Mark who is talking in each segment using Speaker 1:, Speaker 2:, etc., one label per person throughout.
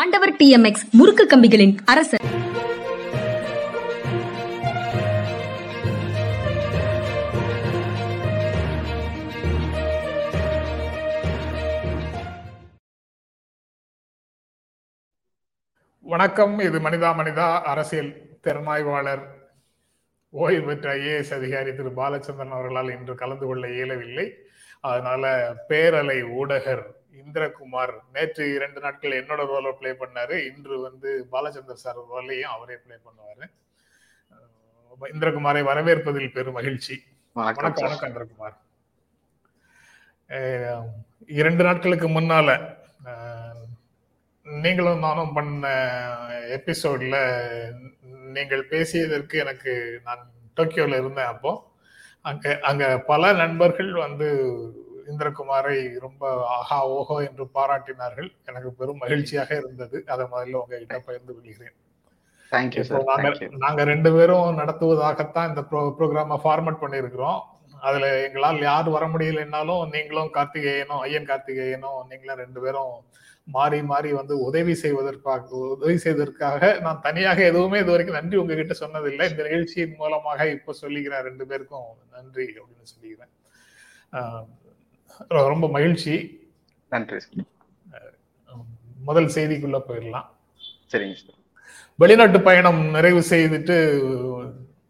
Speaker 1: ஆண்டவர் டிஎம்எக்ஸ் முறுக்கு கம்பிகளின் அரசர்.
Speaker 2: வணக்கம் இது மனிதா மனிதா அரசியல் திறனாய்வாளர். ஓய்வு பெற்ற ஐஏஎஸ் அதிகாரி திரு. பாலச்சந்திரன் அவர்களால் இன்று கலந்து கொள்ள இயலவில்லை. அதனால பேரலை ஊடகர் இந்திரகுமார். நேற்று இரண்டு நாட்கள் என்னோட ரோலை பிளே பண்ணாரு. இன்று வந்து பாலச்சந்தர் சார் ரோலையும் அவரே பிளே பண்ணுவாரு. இந்திரகுமாரை வரவேற்பதில் பெரும் மகிழ்ச்சி.
Speaker 3: வணக்கம்
Speaker 2: வணக்கம் இந்திரகுமார். இரண்டு நாட்களுக்கு முன்னால நீங்களும் நானும் பண்ண எபிசோட்ல நீங்கள் பேசியதற்கு எனக்கு நான் டோக்கியோல இருந்தேன் அப்போ. அங்க அங்க பல நண்பர்கள் வந்து இந்திரகுமாரை ரொம்ப ஆஹா ஓஹோ என்று பாராட்டினார்கள். எனக்கு பெரும் மகிழ்ச்சியாக இருந்தது. அதை முதல்ல உங்ககிட்ட பகிர்ந்து கொள்கிறேன். நாங்க ரெண்டு பேரும் நடத்துவதாகத்தான் இந்த ப்ரோ ப்ரோக்ராம ஃபார்மட் பண்ணியிருக்கிறோம். அதுல எங்களால் யார் வர முடியலைன்னாலும் நீங்களும் கார்த்திகேயனும் ஐயன் கார்த்திகேயனும் நீங்களும் ரெண்டு பேரும் மாறி மாறி வந்து உதவி செய்வதற்காக உதவி செய்வதற்காக நான் தனியாக எதுவுமே இது வரைக்கும் நன்றி உங்ககிட்ட சொன்னதில்லை. இந்த நிகழ்ச்சியின் மூலமாக இப்போ சொல்லிக்கிறேன் ரெண்டு பேருக்கும் நன்றி அப்படின்னு சொல்லிக்கிறேன். ஆஹ் ரொம்ப மகிழ்ச்சி.
Speaker 3: நன்றி.
Speaker 2: முதல் செய்திக்குள்ள போயிடலாம்.
Speaker 3: சரிங்க சார்.
Speaker 2: வெளிநாட்டு பயணம் நிறைவு செய்துட்டு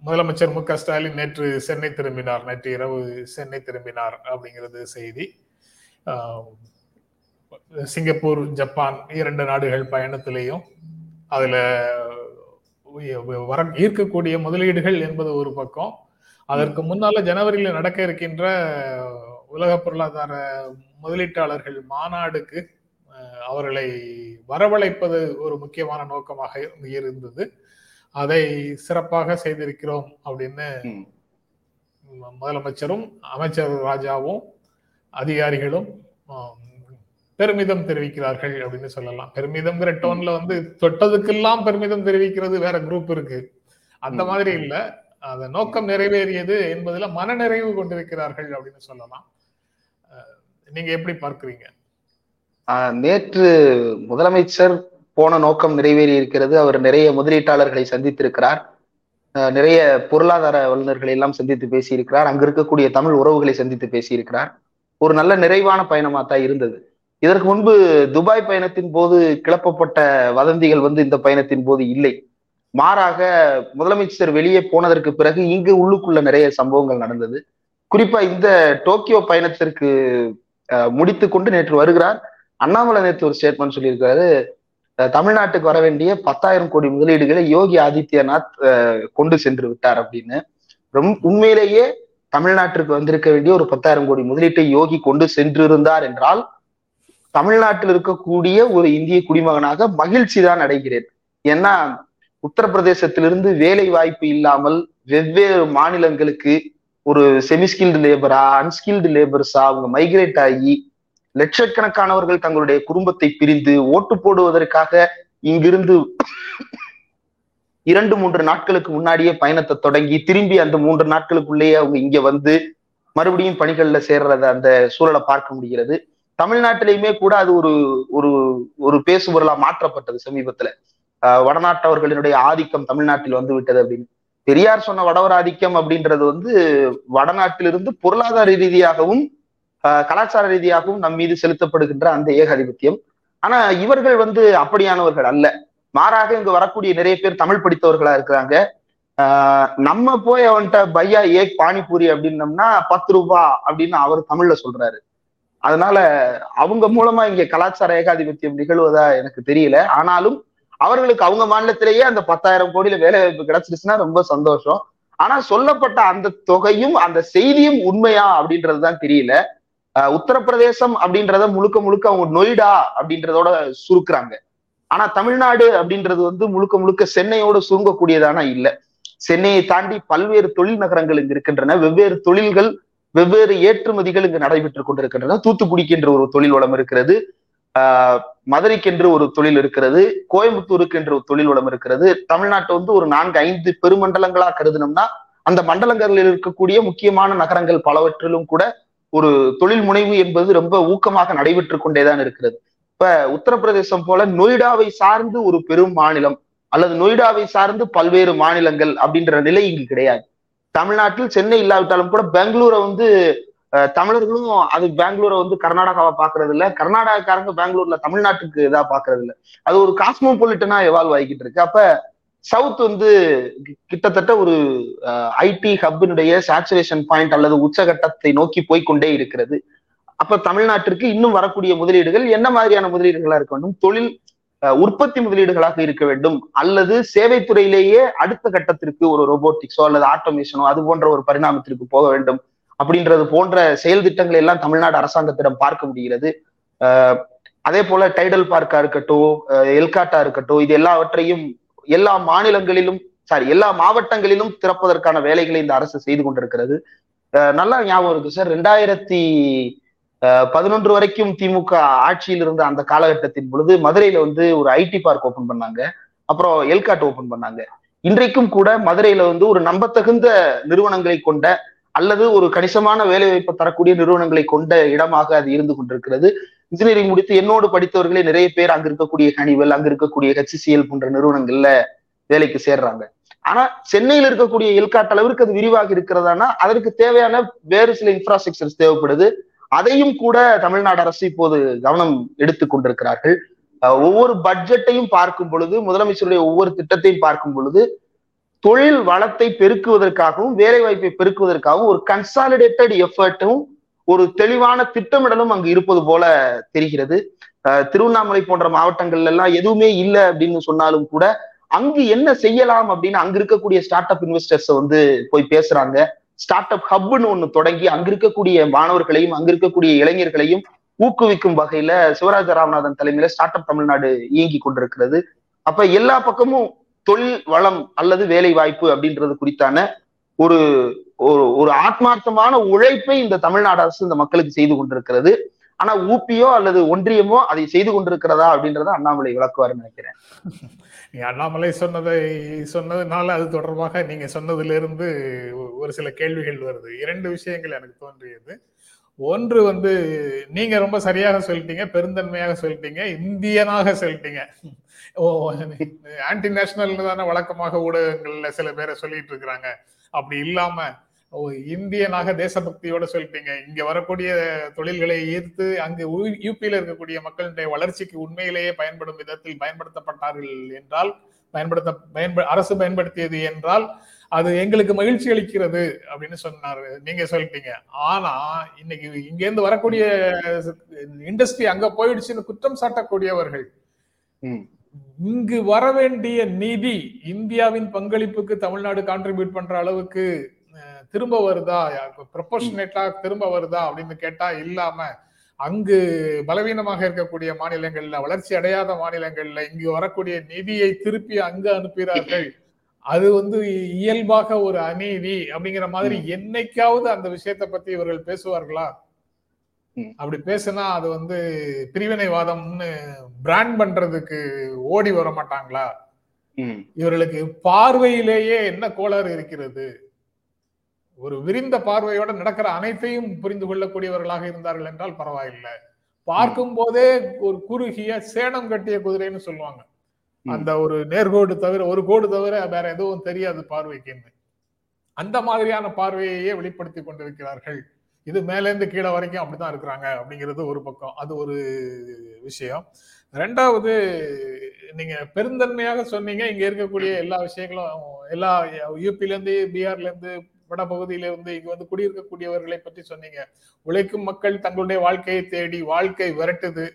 Speaker 2: முதலமைச்சர் மு க ஸ்டாலின் நேற்று சென்னை திரும்பினார். நேற்று இரவு சென்னை திரும்பினார் அப்படிங்கிறது செய்தி. சிங்கப்பூர் ஜப்பான் இரண்டு நாடுகள் பயணத்திலேயும் அதுல வர ஈர்க்கக்கூடிய முதலீடுகள் என்பது ஒரு பக்கம். அதற்கு முன்னால ஜனவரியில நடக்க இருக்கின்ற உலக பொருளாதார முதலீட்டாளர்கள் மாநாடுக்கு அவர்களை வரவழைப்பது ஒரு முக்கியமான நோக்கமாக இருந்தது. அதை சிறப்பாக செய்திருக்கிறோம் அப்படின்னு முதலமைச்சரும் அமைச்சர் ராஜாவும் அதிகாரிகளும் பெருமிதம் தெரிவிக்கிறார்கள் அப்படின்னு சொல்லலாம். பெருமிதம்ங்கிற டோன்ல வந்து தொட்டதுக்கெல்லாம் பெருமிதம் தெரிவிக்கிறது வேற குரூப் இருக்கு. அந்த. மாதிரி இல்ல. அந்த நோக்கம் நிறைவேறியது என்பதுல மனநிறைவு கொண்டிருக்கிறார்கள் அப்படின்னு சொல்லலாம். நீங்க எப்படி பார்க்குறீங்க?
Speaker 3: ஆஹ், நேற்று முதலமைச்சர் போன நோக்கம் நிறைவேறி இருக்கிறது. அவர் நிறைய முதலீட்டாளர்களை சந்தித்திருக்கிறார். நிறைய பொருளாதார வல்லுநர்களை எல்லாம் சந்தித்து பேசியிருக்கிறார். அங்க இருக்கக்கூடிய தமிழ் உறவுகளை சந்தித்து பேசியிருக்கிறார். ஒரு நல்ல நிறைவான பயணமா தான் இருந்தது. இதற்கு முன்பு துபாய் பயணத்தின் போது கிளப்பப்பட்ட வதந்திகள் வந்து இந்த பயணத்தின் போது இல்லை. மாறாக முதலமைச்சர் வெளியே போனதற்கு பிறகு இங்கு உள்ளுக்குள்ள நிறைய சம்பவங்கள் நடந்தது. குறிப்பா இந்த டோக்கியோ பயணத்திற்கு அஹ், கொண்டு நேற்று வருகிறார். அண்ணாமலை நேற்று ஒரு ஸ்டேட்மெண்ட் சொல்லியிருக்காரு. அஹ், தமிழ்நாட்டுக்கு வர வேண்டிய பத்தாயிரம் கோடி முதலீடுகளை யோகி ஆதித்யநாத் அஹ், கொண்டு சென்று விட்டார் அப்படின்னு. ரொம்ப உண்மையிலேயே தமிழ்நாட்டிற்கு வந்திருக்க வேண்டிய ஒரு பத்தாயிரம் கோடி முதலீட்டை யோகி கொண்டு சென்றிருந்தார் என்றால் தமிழ்நாட்டில் இருக்கக்கூடிய ஒரு இந்திய குடிமகனாக மகிழ்ச்சி தான் அடைகிறேன். ஏன்னா உத்தரப்பிரதேசத்திலிருந்து வேலை வாய்ப்பு இல்லாமல் வெவ்வேறு மாநிலங்களுக்கு ஒரு செமிஸ்கில்டு லேபரா அன்ஸ்கில்டு லேபர்ஸா அவங்க மைக்ரேட் ஆகி லட்சக்கணக்கானவர்கள் தங்களுடைய குடும்பத்தை பிரிந்து ஓட்டு போடுவதற்காக இங்கிருந்து இரண்டு மூன்று நாட்களுக்கு முன்னாடியே பயணத்தை தொடங்கி திரும்பி அந்த மூன்று நாட்களுக்குள்ளேயே அவங்க இங்க வந்து மறுபடியும் பணிகள்ல சேர்றத அந்த சூழலை பார்க்க முடிகிறது. தமிழ்நாட்டிலையுமே கூட அது ஒரு ஒரு ஒரு பேசுபொருளா மாற்றப்பட்டது சமீபத்துல. ஆஹ் வடநாட்டவர்களினுடைய ஆதிக்கம் தமிழ்நாட்டில் வந்து விட்டது அப்படின்னு. பெரியார் சொன்ன வடவர் ஆதிக்கம் அப்படின்றது வந்து வடநாட்டிலிருந்து பொருளாதார ரீதியாகவும் ஆஹ் கலாச்சார ரீதியாகவும் நம் மீது செலுத்தப்படுகின்ற அந்த ஏகாதிபத்தியம் ஆனா இவர்கள் வந்து அப்படியானவர்கள் அல்ல. மாறாக இங்க வரக்கூடிய நிறைய பேர் தமிழ் படித்தவர்களா இருக்கிறாங்க. ஆஹ் நம்ம போய் அவன்கிட்ட பையா ஏக் பானிபூரி அப்படின்னம்னா பத்து ரூபா அப்படின்னு அவர் தமிழ்ல சொல்றாரு. அதனால அவங்க மூலமா இங்க கலாச்சார ஏகாதிபத்தியம் நிகழ்வதா எனக்கு தெரியல. ஆனாலும் அவர்களுக்கு அவங்க மாநிலத்திலேயே அந்த பத்தாயிரம் கோடியில வேலை வாய்ப்பு கிடைச்சிருச்சுன்னா ரொம்ப சந்தோஷம். ஆனா சொல்லப்பட்ட அந்த தொகையும் அந்த செய்தியும் உண்மையா அப்படின்றதுதான் தெரியல. உத்தரப்பிரதேசம் அப்படின்றத முழுக்க முழுக்க அவங்க நொய்டா அப்படின்றதோட சுருக்குறாங்க. ஆனா தமிழ்நாடு அப்படின்றது வந்து முழுக்க முழுக்க சென்னையோட சுருங்கக்கூடியதானா இல்ல. சென்னையை தாண்டி பல்வேறு தொழில் நகரங்கள் இங்கு இருக்கின்றன. வெவ்வேறு தொழில்கள் வெவ்வேறு ஏற்றுமதிகள் இங்கு நடைபெற்றுக் கொண்டிருக்கின்றன. தூத்துக்குடிக்கு என்ற ஒரு தொழில் வளம் இருக்கிறது. மதுரைக்கென்று ஒரு தொழில் இருக்கிறது கோயம்புத்தூருக்கு என்று ஒரு தொழில் வளம் இருக்கிறது. தமிழ்நாட்டை வந்து ஒரு நான்கு ஐந்து பெருமண்டலங்களா கருதினோம்னா அந்த மண்டலங்களில் இருக்கக்கூடிய முக்கியமான நகரங்கள் பலவற்றிலும் கூட ஒரு தொழில் முனைவு என்பது ரொம்ப ஊக்கமாக நடைபெற்று கொண்டேதான் இருக்கிறது. இப்ப உத்தரப்பிரதேசம் போல நொய்டாவை சார்ந்து ஒரு பெரும் மாநிலம் அல்லது நொய்டாவை சார்ந்து பல்வேறு மாநிலங்கள் அப்படின்ற நிலை இங்கு கிடையாது. தமிழ்நாட்டில் சென்னை இல்லாவிட்டாலும் கூட பெங்களூரை வந்து தமிழர்களும் அது பெங்களூரை வந்து கர்நாடகாவை பாக்குறது இல்ல. கர்நாடகாக்காரங்க பெங்களூர்ல தமிழ்நாட்டுக்கு இதா பாக்குறது இல்ல. அது ஒரு காஸ்மோபொலிட்டனா எவால்வ் ஆகிக்கிட்டு இருக்கு. அப்ப சவுத் வந்து கிட்டத்தட்ட ஒரு ஐடி ஹப்பினுடைய சேச்சுரேஷன் பாயிண்ட் அல்லது உச்சகட்டத்தை நோக்கி போய்க்கொண்டே இருக்கிறது. அப்ப தமிழ்நாட்டிற்கு இன்னும் வரக்கூடிய முதலீடுகள் என்ன மாதிரியான முதலீடுகளா இருக்க வேண்டும்? தொழில் அஹ், உற்பத்தி முதலீடுகளாக இருக்க வேண்டும். அல்லது சேவைத்துறையிலேயே அடுத்த கட்டத்திற்கு ஒரு ரோபோட்டிக்ஸோ அல்லது ஆட்டோமேஷனோ அது போன்ற ஒரு பரிணாமத்திற்கு போக வேண்டும். அப்படின்றது போன்ற செயல் திட்டங்களை எல்லாம் தமிழ்நாடு அரசாங்கத்திடம் பார்க்க முடிகிறது. அதே போல டைடல் பார்க்கா இருக்கட்டும் அஹ், எல்காட்டா இருக்கட்டும் இது எல்லாவற்றையும் எல்லா மாநிலங்களிலும் சாரி எல்லா மாவட்டங்களிலும் திறப்பதற்கான வேலைகளை இந்த அரசு செய்து கொண்டிருக்கிறது. அஹ், நல்லா ஞாபகம் இருக்கு சார். ரெண்டாயிரத்தி பதினொன்று வரைக்கும் திமுக ஆட்சியில் இருந்த அந்த காலகட்டத்தின் பொழுது மதுரையில வந்து ஒரு ஐடி பார்க் ஓபன் பண்ணாங்க. அப்புறம் எல்காட் ஓபன் பண்ணாங்க. இன்றைக்கும் கூட மதுரையில வந்து ஒரு நம்பத்தகுந்த நிறுவனங்களை கொண்ட அல்லது ஒரு கணிசமான வேலைவாய்ப்பு தரக்கூடிய நிறுவனங்களை கொண்ட இடமாக அது இருந்து கொண்டிருக்கிறது. இன்ஜினியரிங் முடித்து என்னோடு படித்தவர்களே நிறைய பேர் அங்க இருக்கக்கூடிய ஹனிவெல் அங்க இருக்கக்கூடிய ஹெச்சிசிஎல் போன்ற நிறுவனங்கள்ல வேலைக்கு சேர்றாங்க. ஆனா சென்னையில் இருக்கக்கூடிய எல்காட் அளவிற்கு அது விரிவாக இருக்கிறதானா அதற்கு தேவையான வேறு சில இன்ஃப்ராஸ்ட்ரக்சர்ஸ் தேவைப்படுது. அதையும் கூட தமிழ்நாடு அரசு இப்போது கவனம் எடுத்துக் கொண்டிருக்கிறார்கள். ஒவ்வொரு பட்ஜெட்டையும் பார்க்கும் பொழுது முதலமைச்சருடைய ஒவ்வொரு திட்டத்தையும் பார்க்கும் பொழுது தொழில் வளத்தை பெருக்குவதற்காகவும் வேலை வாய்ப்பை பெருக்குவதற்காகவும் ஒரு கன்சாலிடேட்டட் எஃபர்ட்டும் ஒரு தெளிவான திட்டமிடலும் அங்கு இருப்பது போல தெரிகிறது. அஹ் திருவண்ணாமலை போன்ற மாவட்டங்கள்ல எல்லாம் எதுவுமே இல்லை அப்படின்னு சொன்னாலும் கூட அங்கு என்ன செய்யலாம் அப்படின்னு அங்க இருக்கக்கூடிய ஸ்டார்ட் அப் இன்வெஸ்டர்ஸ் வந்து போய் பேசுறாங்க. ஸ்டார்ட் அப் ஹப்னு ஒண்ணு தொடங்கி அங்க இருக்கக்கூடிய மாணவர்களையும் அங்க இருக்கக்கூடிய இளைஞர்களையும் ஊக்குவிக்கும் வகையில சிவராஜ ராமநாதன் தலைமையில ஸ்டார்ட் அப் தமிழ்நாடு இயங்கி கொண்டிருக்கிறது. அப்ப எல்லா பக்கமும் தொழில் வளம் அல்லது வேலை வாய்ப்பு அப்படின்றது குறித்தான ஒரு ஒரு ஒரு ஆத்மார்த்தமான உழைப்பை இந்த தமிழ்நாடு அரசு இந்த மக்களுக்கு செய்து கொண்டிருக்கிறது. ஆனா ஊபியோ அல்லது ஒன்றியமோ அதை செய்து கொண்டிருக்கிறதா அப்படின்றத அண்ணாமலை விளக்குவாருன்னு நினைக்கிறேன்.
Speaker 2: நீங்க அண்ணாமலை சொன்னதை சொன்னதுனால அது தொடர்பாக நீங்க சொன்னதிலிருந்து ஒரு சில கேள்விகள் வருது. இரண்டு விஷயங்கள் எனக்கு தோன்றியது. ஒன்று வந்து நீங்க ரொம்ப சரியாக சொல்லிட்டீங்க பெருந்தன்மையாக சொல்லிட்டீங்க இந்தியனாக சொல்லிட்டீங்க. ஓ ஆன்டி நேஷனல் தானே வழக்கமாக ஊடகங்கள்ல சில பேரை சொல்லிட்டு இருக்கிறாங்க. அப்படி இல்லாம ஓ இந்தியனாக தேசபக்தியோட சொல்லிட்டீங்க. இங்க வரக்கூடிய தொழில்களை ஈர்த்து அங்கு யூபியில இருக்கக்கூடிய மக்களுடைய வளர்ச்சிக்கு உண்மையிலேயே பயன்படும் விதத்தில் பயன்படுத்தப்பட்டார்கள் என்றால் பயன்படுத்த பயன்ப அரசு பயன்படுத்தியது என்றால் அது எங்களுக்கு மகிழ்ச்சி அளிக்கிறது அப்படின்னு சொன்னாரு. நீங்க சொல்லிட்டீங்க. ஆனா இன்னைக்கு இங்க இருந்து வரக்கூடிய இண்டஸ்ட்ரி அங்க போயிடுச்சுன்னு குற்றம் சாட்டக்கூடியவர்கள். இங்கு வர வேண்டிய நிதி இந்தியாவின் பங்களிப்புக்கு தமிழ்நாடு கான்ட்ரிபியூட் பண்ற அளவுக்கு திரும்ப வருதா? ப்ரொபோஷனேட்டா திரும்ப வருதா? அப்படின்னு கேட்டா இல்லாம அங்கு பலவீனமாக இருக்கக்கூடிய மாநிலங்கள்ல வளர்ச்சி அடையாத மாநிலங்கள்ல இங்கு வரக்கூடிய நிதியை திருப்பி அங்கு அனுப்புகிறார்கள். அது வந்து இயல்பாக ஒரு அநீதி அப்படிங்கிற மாதிரி என்னைக்காவது அந்த விஷயத்தை பத்தி இவர்கள் பேசுவார்களா? அப்படி பேசுனா அது வந்து பிரிவினைவாதம்னு பிராண்ட் பண்றதுக்கு ஓடி வர மாட்டாங்களா? இவர்களுக்கு பார்வையிலேயே என்ன கோளாறு இருக்கிறது? ஒரு விரிந்த பார்வையோட நடக்கிற அனைத்தையும் புரிந்து கொள்ளக்கூடியவர்களாக இருந்தார்கள் என்றால் பரவாயில்லை. பார்க்கும் போதே ஒரு குறுகிய சேனம் கட்டிய குதிரைன்னு சொல்லுவாங்க. அந்த ஒரு நேர்கோடு தவிர ஒரு கோடு தவிர வேற எதுவும் தெரியாது பார்வைக்குன்னு அந்த மாதிரியான பார்வையையே வெளிப்படுத்தி கொண்டிருக்கிறார்கள். இது மேலேருந்து கீழே வரைக்கும் அப்படிதான் இருக்கிறாங்க அப்படிங்கிறது ஒரு பக்கம். அது ஒரு விஷயம். ரெண்டாவது நீங்க பெருந்தன்மையாக சொன்னீங்க இங்க இருக்கக்கூடிய எல்லா விஷயங்களும் எல்லா யூபில இருந்து பீகார்ல இருந்து வட இருந்து இங்க வந்து குடியிருக்கக்கூடியவர்களை பற்றி சொன்னீங்க. உழைக்கும் மக்கள் தங்களுடைய வாழ்க்கையை தேடி வாழ்க்கை விரட்டுது.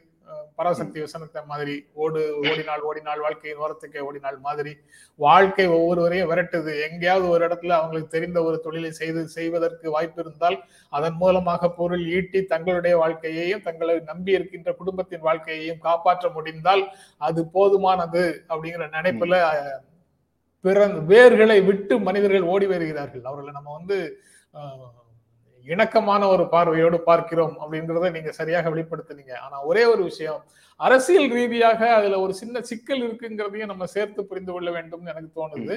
Speaker 2: பராசக்தி வசனத்தை மாதிரி ஓடு ஓடினாள் ஓடினாள் வாழ்க்கையின் ஓரத்துக்கே ஓடினாள் மாதிரி. வாழ்க்கை ஒவ்வொருவரையும் விரட்டுது. எங்கேயாவது ஒரு இடத்துல அவங்களுக்கு தெரிந்த ஒரு தொழிலை செய்து செய்வதற்கு வாய்ப்பு இருந்தால் அதன் மூலமாக பொருள் ஈட்டி தங்களுடைய வாழ்க்கையையும் தங்களை நம்பி இருக்கின்ற குடும்பத்தின் வாழ்க்கையையும் காப்பாற்ற முடிந்தால் அது போதுமானது அப்படிங்கிற நினைப்புல பிறந்த வேர்களை விட்டு மனிதர்கள் ஓடி வருகிறார்கள். அவர்களை நம்ம வந்து இணக்கமான ஒரு பார்வையோடு பார்க்கிறோம் அப்படின்றத நீங்க சரியாக வெளிப்படுத்தினீங்க. ஆனா ஒரே ஒரு விஷயம் அரசியல் ரீதியாக அதுல ஒரு சின்ன சிக்கல் இருக்குங்கிறதையும் நம்ம சேர்த்து புரிந்து கொள்ள வேண்டும்னு எனக்கு தோணுது.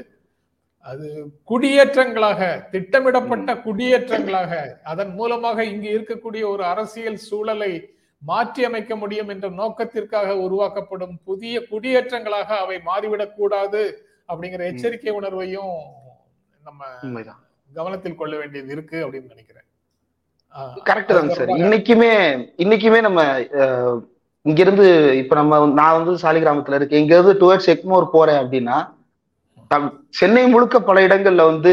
Speaker 2: அது குடியேற்றங்களாக திட்டமிடப்பட்ட குடியேற்றங்களாக அதன் மூலமாக இங்கு இருக்கக்கூடிய ஒரு அரசியல் சூழலை மாற்றி அமைக்க முடியும் என்ற நோக்கத்திற்காக உருவாக்கப்படும் புதிய குடியேற்றங்களாக அவை மாறிவிடக் கூடாது அப்படிங்கிற எச்சரிக்கை உணர்வையும் நம்ம கவனத்தில் கொள்ள வேண்டியது இருக்கு அப்படின்னு நினைக்கிறேன்.
Speaker 3: கரெக்ட் தாங்க சார் இன்னைக்குமே இன்னைக்குமே நம்ம இங்க இருந்து இப்ப நம்ம நான் வந்து சாலிகிராமத்துல இருக்கேன். இங்க இருந்து டுவர்ட்ஸ் எக்மோர் போறேன் அப்படின்னா சென்னை முழுக்க பல இடங்கள்ல வந்து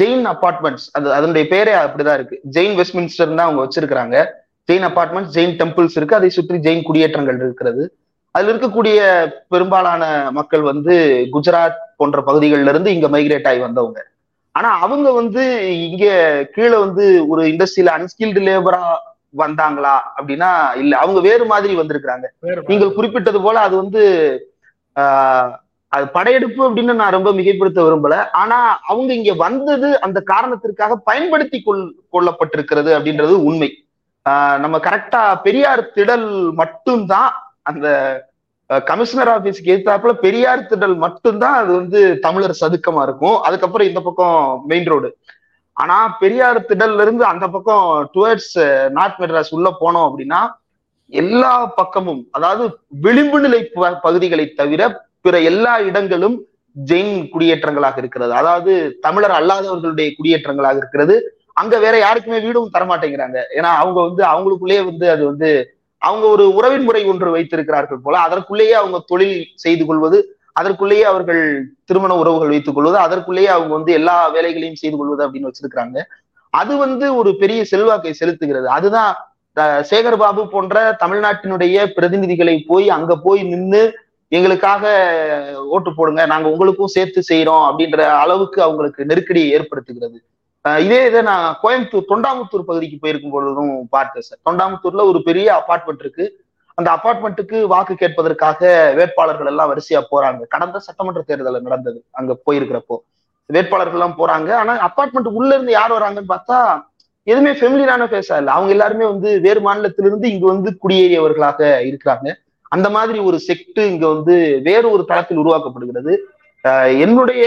Speaker 3: ஜெயின் அபார்ட்மெண்ட்ஸ் அது அதனுடைய பேரே அப்படிதான் இருக்கு. ஜெயின் வெஸ்ட்மின்ஸ்டர் தான் அவங்க வச்சிருக்கிறாங்க. ஜெயின் அபார்ட்மெண்ட்ஸ் ஜெயின் டெம்பிள்ஸ் இருக்கு. அதை சுற்றி ஜெயின் குடியேற்றங்கள் இருக்கிறது. அதுல இருக்கக்கூடிய பெரும்பாலான மக்கள் வந்து குஜராத் போன்ற பகுதிகளில இருந்து இங்க மைக்ரேட் ஆகி வந்தவங்க. ஆனா அவங்க வந்து இங்க கீழே வந்து ஒரு இண்டஸ்ட்ரியில அன்ஸ்கில்டு லேபரா வந்தாங்களா அப்படின்னா இல்ல அவங்க வேறு மாதிரி வந்திருக்கிறாங்க. நீங்கள் குறிப்பிட்டது போல அது வந்து ஆஹ் அது படையெடுப்பு அப்படின்னு நான் ரொம்ப மிகைப்படுத்த விரும்பல. ஆனா அவங்க இங்க வந்தது அந்த காரணத்திற்காக பயன்படுத்தி கொள் கொள்ளப்பட்டிருக்கிறது அப்படின்றது உண்மை. ஆஹ் நம்ம கரெக்டா பெரியார் திடல் மட்டும்தான் அந்த கமிஷனர் ஆபீஸ்க்கு எதிர்த்தாப்புல பெரியார் திடல் மட்டும்தான் அது வந்து தமிழர் சதுக்கமா இருக்கும். அதுக்கப்புறம் இந்த பக்கம் மெயின் ரோடு ஆனா பெரியார் திடல்ல இருந்து அந்த பக்கம் டுவர்ட்ஸ் நார்த் மெட்ராஸ் உள்ள போனோம் அப்படின்னா எல்லா பக்கமும் அதாவது விளிம்பு நிலை ப- பகுதிகளை தவிர பிற எல்லா இடங்களும் ஜெயின் குடியேற்றங்களாக இருக்கிறது. அதாவது தமிழர் அல்லாதவர்களுடைய குடியேற்றங்களாக இருக்கிறது. அங்க வேற யாருக்குமே வீடும் தரமாட்டேங்கிறாங்க. ஏன்னா அவங்க வந்து அவங்களுக்குள்ளேயே வந்து அது வந்து அவங்க ஒரு உறவின் முறை ஒன்று வைத்திருக்கிறார்கள் போல அதற்குள்ளேயே அவங்க தொழில் செய்து கொள்வது அதற்குள்ளேயே அவர்கள் திருமண உறவுகள் வைத்துக் கொள்வது அதற்குள்ளேயே அவங்க வந்து எல்லா வேலைகளையும் செய்து கொள்வது அப்படின்னு வச்சிருக்கிறாங்க. அது வந்து ஒரு பெரிய செல்வாக்கை செலுத்துகிறது. அதுதான் அஹ், சேகர் பாபு போன்ற தமிழ்நாட்டினுடைய பிரதிநிதிகளை போய் அங்க போய் நின்னு எங்களுக்காக ஓட்டு போடுங்க நாங்க உங்களுக்கும் சேர்த்து செய்யறோம் அப்படின்ற அளவுக்கு அவங்களுக்கு நெருக்கடியை ஏற்படுத்துகிறது. இதே இதை நான் கோயம்புத்தூர் தொண்டாமுத்தூர் பகுதிக்கு போயிருக்கும் பொழுதும் பார்த்தேன் சார். தொண்டாமுத்தூர்ல ஒரு பெரிய அபார்ட்மெண்ட் இருக்கு. அந்த அபார்ட்மெண்ட்டுக்கு வாக்கு கேட்பதற்காக வேட்பாளர்கள் எல்லாம் வரிசையா போறாங்க. கடந்த சட்டமன்ற தேர்தல் நடந்தது. அங்க போயிருக்கிறப்போ. வேட்பாளர்கள் எல்லாம் போறாங்க. ஆனா அபார்ட்மெண்ட் உள்ள இருந்து யார் வராங்கன்னு பார்த்தா எதுவுமே ஃபெமிலியரான பேசா இல்லை. அவங்க எல்லாருமே வந்து வேறு மாநிலத்திலிருந்து இங்க வந்து குடியேறியவர்களாக இருக்கிறாங்க. அந்த மாதிரி ஒரு செக்ட் இங்க வந்து வேறு ஒரு தளத்தில் உருவாக்கப்படுகிறது. என்னுடைய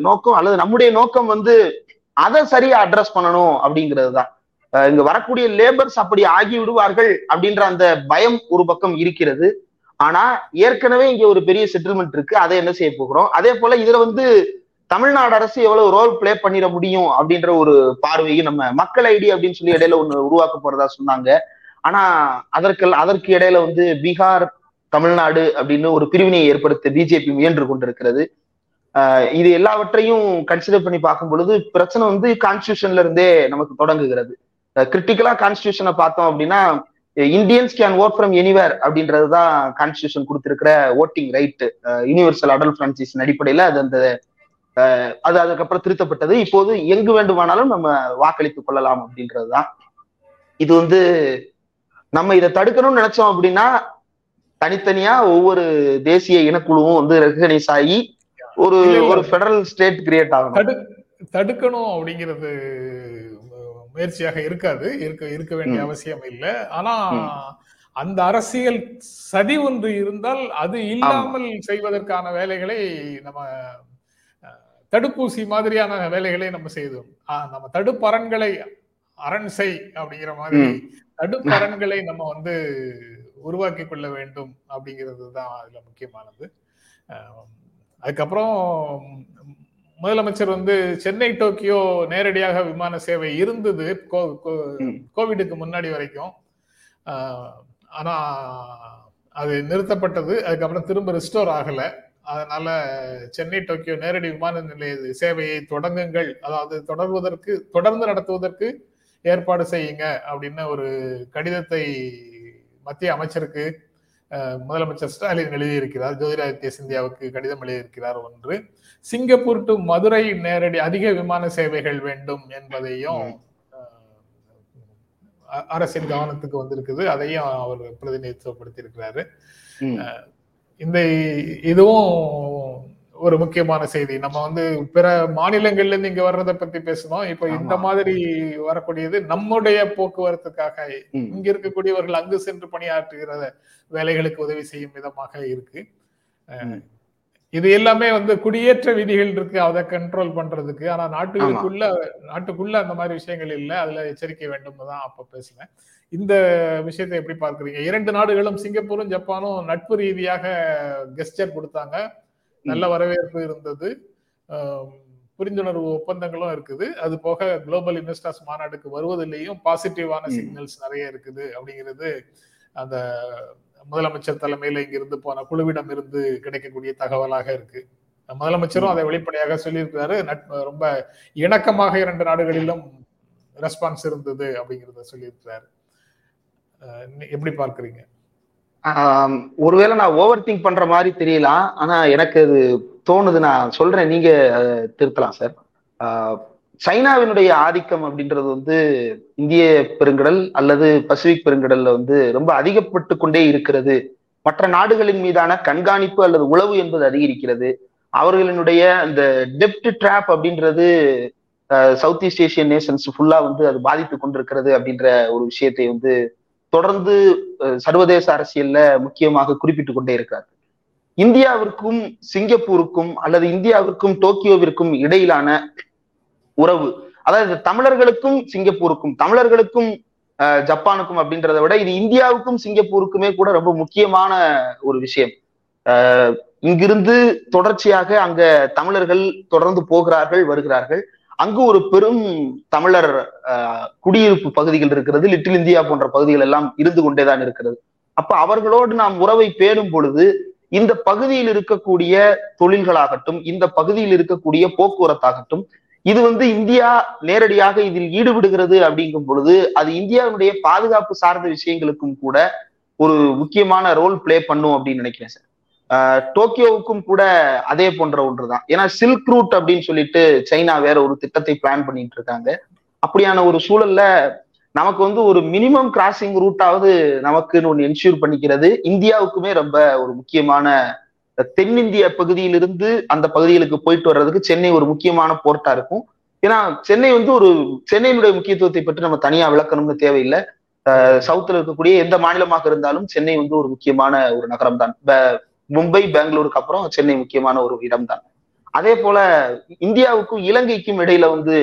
Speaker 3: நோக்கம் அல்லது நம்முடைய நோக்கம் வந்து அதை சரியா அட்ரஸ் பண்ணணும் அப்படிங்கிறது தான் இங்க வரக்கூடிய லேபர்ஸ் அப்படி ஆகி விடுவார்கள் அப்படின்ற அந்த பயம் ஒரு பக்கம் இருக்கிறது. ஆனா ஏற்கனவே இங்க ஒரு பெரிய செட்டில்மெண்ட் இருக்கு. அதை என்ன செய்ய போகிறோம்? அதே போல இதுல வந்து தமிழ்நாடு அரசு எவ்வளவு ரோல் ப்ளே பண்ணிட முடியும் அப்படின்ற ஒரு பார்வையும் நம்ம மக்கள் ஐடி அப்படின்னு சொல்லி இடையில ஒண்ணு உருவாக்க போறதா சொன்னாங்க. ஆனா அதற்கு அதற்கு இடையில வந்து பீகார் தமிழ்நாடு அப்படின்னு ஒரு பிரிவினையை ஏற்படுத்த பிஜேபி முயன்று கொண்டிருக்கிறது. இது எல்லாவற்றையும் கன்சிடர் பண்ணி பார்க்கும் பொழுது பிரச்சனை வந்து கான்ஸ்டியூஷன்ல இருந்தே நமக்கு தொடங்குகிறது. கிரிட்டிக்கலா கான்ஸ்டியூஷனை பார்த்தோம் அப்படின்னா Indians can vote from anywhere அப்படின்றது தான் கான்ஸ்டியூஷன் கொடுத்திருக்கிற ஓட்டிங் ரைட் யூனிவர்சல் அடல் பிரான்சிஸின் அடிப்படையில் அது அந்த அது அதுக்கப்புறம் திருத்தப்பட்டது. இப்போது எங்கு வேண்டுமானாலும் நம்ம வாக்களித்துக் கொள்ளலாம் அப்படின்றதுதான். இது வந்து நம்ம இதை தடுக்கணும்னு நினைச்சோம் அப்படின்னா தனித்தனியா ஒவ்வொரு தேசிய இனக்குழுவும் வந்து ரெகனைஸ் ஆகி ஒரு. ஒரு ஃபெடரல் ஸ்டேட் கிரியேட் ஆகணும்
Speaker 2: தடு தடுக்கணும் அப்படிங்கிறது முயற்சியாக இருக்காது இருக்க இருக்க வேண்டிய. அவசியம் இல்லை ஆனா. அந்த அரசியல் சதி ஒன்று இருந்தால் அது இல்லாமல் செய்வதற்கான வேலைகளை நம்ம தடுப்பூசி மாதிரியான வேலைகளை நம்ம செய்தோம் நம்ம தடுப்பரன்களை அரண் செய் அப்படிங்கிற மாதிரி. தடுப்பரன்களை நம்ம வந்து உருவாக்கி கொள்ள வேண்டும் அப்படிங்கிறது தான் அதுல முக்கியமானது அதுக்கப்புறம் முதலமைச்சர் வந்து சென்னை டோக்கியோ நேரடியாக விமான சேவை இருந்தது. கோவிடுக்கு முன்னாடி வரைக்கும். ஆனா அது நிறுத்தப்பட்டது. அதுக்கப்புறம் திரும்ப ரிஸ்டோர் ஆகல. அதனால சென்னை டோக்கியோ நேரடி விமான நிலைய சேவையை தொடங்குங்கள். அதாவது தொடர்வதற்கு தொடர்ந்து நடத்துவதற்கு ஏற்பாடு செய்யுங்க அப்படின்னு ஒரு கடிதத்தை மத்திய அமைச்சருக்கு முதலமைச்சர் ஸ்டாலின் எழுதியிருக்கிறார் ஜோதிராதித்ய சிந்தியாவுக்கு கடிதம் எழுதியிருக்கிறார் ஒன்று சிங்கப்பூர் டு மதுரை நேரடி அதிக விமான சேவைகள் வேண்டும் என்பதையும் அரசின் கவனத்துக்கு வந்திருக்குது. அதையும் அவர் பிரதிநிதித்துவப்படுத்தி இருக்கிறாரு
Speaker 3: ம்.
Speaker 2: இந்த இதுவும் ஒரு முக்கியமான செய்தி. நம்ம வந்து பிற மாநிலங்கள்ல இருந்து இங்க வர்றதை பத்தி பேசணும் இப்ப இந்த. மாதிரி வரக்கூடியது நம்முடைய போக்குவரத்துக்காக. இங்க இருக்கக்கூடியவர்கள் அங்கு சென்று பணியாற்றுகிற வேலைகளுக்கு உதவி செய்யும் விதமாக இருக்கு. இது எல்லாமே வந்து குடியேற்ற விதிகள் இருக்கு. அதை கண்ட்ரோல் பண்றதுக்கு. ஆனா நாட்டுகளுக்குள்ள நாட்டுக்குள்ள அந்த மாதிரி விஷயங்கள் இல்ல. அதுல எச்சரிக்கை வேண்டும் தான் அப்ப பேசினேன். இந்த விஷயத்தை எப்படி பார்க்கறீங்க? இரண்டு நாடுகளும் சிங்கப்பூரும் ஜப்பானும் நட்பு ரீதியாக கெஸ்டர் கொடுத்தாங்க. நல்ல வரவேற்பு இருந்தது. புரிந்துணர்வு ஒப்பந்தங்களும் இருக்குது. அது போக குளோபல் இன்வெஸ்டர்ஸ் மாநாட்டுக்கு வருவதிலேயும் பாசிட்டிவான. சிக்னல்ஸ் நிறைய இருக்குது அப்படிங்கிறது அந்த முதலமைச்சர் தலைமையில இங்கிருந்து போன குழுவிடம் இருந்து கிடைக்கக்கூடிய தகவலாக இருக்கு. முதலமைச்சரும் அதை வெளிப்படையாக சொல்லியிருக்கிறாரு. ரொம்ப இணக்கமாக இரண்டு நாடுகளிலும் ரெஸ்பான்ஸ் இருந்தது அப்படிங்கிறத சொல்லியிருக்கிறாரு. எப்படி பார்க்கறீங்க?
Speaker 3: ஒருவேளை நான் ஓவர் திங்க் பண்ற மாதிரி தெரியலாம் ஆனா எனக்கு அது தோணுது. நான் சொல்றேன். நீங்க திருத்தலாம் சார் சைனாவினுடைய ஆதிக்கம் அப்படின்றது வந்து இந்திய பெருங்கடல் அல்லது பசிபிக் பெருங்கடல்ல வந்து ரொம்ப அதிகப்பட்டு கொண்டே இருக்கிறது. மற்ற நாடுகளின் மீதான கண்காணிப்பு அல்லது உளவு என்பது அதிகரிக்கிறது. அவர்களினுடைய அந்த டெப்ட் ட்ராப் அப்படின்றது சவுத் ஈஸ்ட் ஏசியன் நேஷன்ஸ் ஃபுல்லா வந்து அது பாதித்து கொண்டிருக்கிறது அப்படின்ற ஒரு விஷயத்தை வந்து தொடர்ந்து சர்வதேச அரசியல்ல முக்கியமாக குறிப்பிட்டுக் கொண்டே இருக்கார். இந்தியாவிற்கும் சிங்கப்பூருக்கும் அல்லது இந்தியாவிற்கும் டோக்கியோவிற்கும் இடையிலான உறவு அதாவது தமிழர்களுக்கும் சிங்கப்பூருக்கும் தமிழர்களுக்கும் அஹ், ஜப்பானுக்கும் அப்படின்றத விட இது இந்தியாவுக்கும் சிங்கப்பூருக்குமே கூட ரொம்ப முக்கியமான ஒரு விஷயம். இங்கிருந்து தொடர்ச்சியாக அங்க தமிழர்கள் தொடர்ந்து போகிறார்கள் வருகிறார்கள். அங்கு ஒரு பெரும் தமிழர் குடியிருப்பு பகுதிகள் இருக்கிறது. லிட்டில் இந்தியா போன்ற பகுதிகள் எல்லாம் இருந்து கொண்டேதான் இருக்கிறது. அப்ப அவர்களோடு நாம் உறவை பேணும் பொழுது இந்த பகுதியில் இருக்கக்கூடிய தொழில்களாகட்டும் இந்த பகுதியில் இருக்கக்கூடிய போக்குவரத்தாகட்டும் இது வந்து இந்தியா நேரடியாக இதில் ஈடுபடுகிறது அப்படிங்கும் பொழுது அது இந்தியாவுடைய பாதுகாப்பு சார்ந்த விஷயங்களுக்கும் கூட ஒரு முக்கியமான ரோல் பிளே பண்ணும் அப்படின்னு நினைக்கிறேன் சார். டோக்கியோவுக்கும் கூட அதே போன்ற ஒன்றுதான். ஏன்னா சில்க் ரூட் அப்படின்னு சொல்லிட்டு சைனா வேற ஒரு திட்டத்தை பிளான் பண்ணிட்டு இருக்காங்க. அப்படியான ஒரு சூழல்ல நமக்கு வந்து ஒரு மினிமம் கிராசிங் ரூட்டாவது நமக்குன்னு ஒன்று என்ஷூர் பண்ணிக்கிறது இந்தியாவுக்குமே ரொம்ப ஒரு முக்கியமான தென்னிந்திய பகுதியிலிருந்து அந்த பகுதிகளுக்கு போயிட்டு வர்றதுக்கு சென்னை ஒரு முக்கியமான போர்ட்டா இருக்கும். ஏன்னா சென்னை வந்து ஒரு சென்னையினுடைய முக்கியத்துவத்தை பற்றி நம்ம தனியா விளக்கணும்னு தேவையில்லை. சவுத்துல இருக்கக்கூடிய எந்த மாநிலமாக இருந்தாலும் சென்னை வந்து ஒரு முக்கியமான ஒரு நகரம் தான் மும்பை பெங்களூருக்கு அப்புறம் சென்னை முக்கியமான ஒரு இடம் தான் அதே போல இந்தியாவுக்கும் இலங்கைக்கும் இடையில வந்து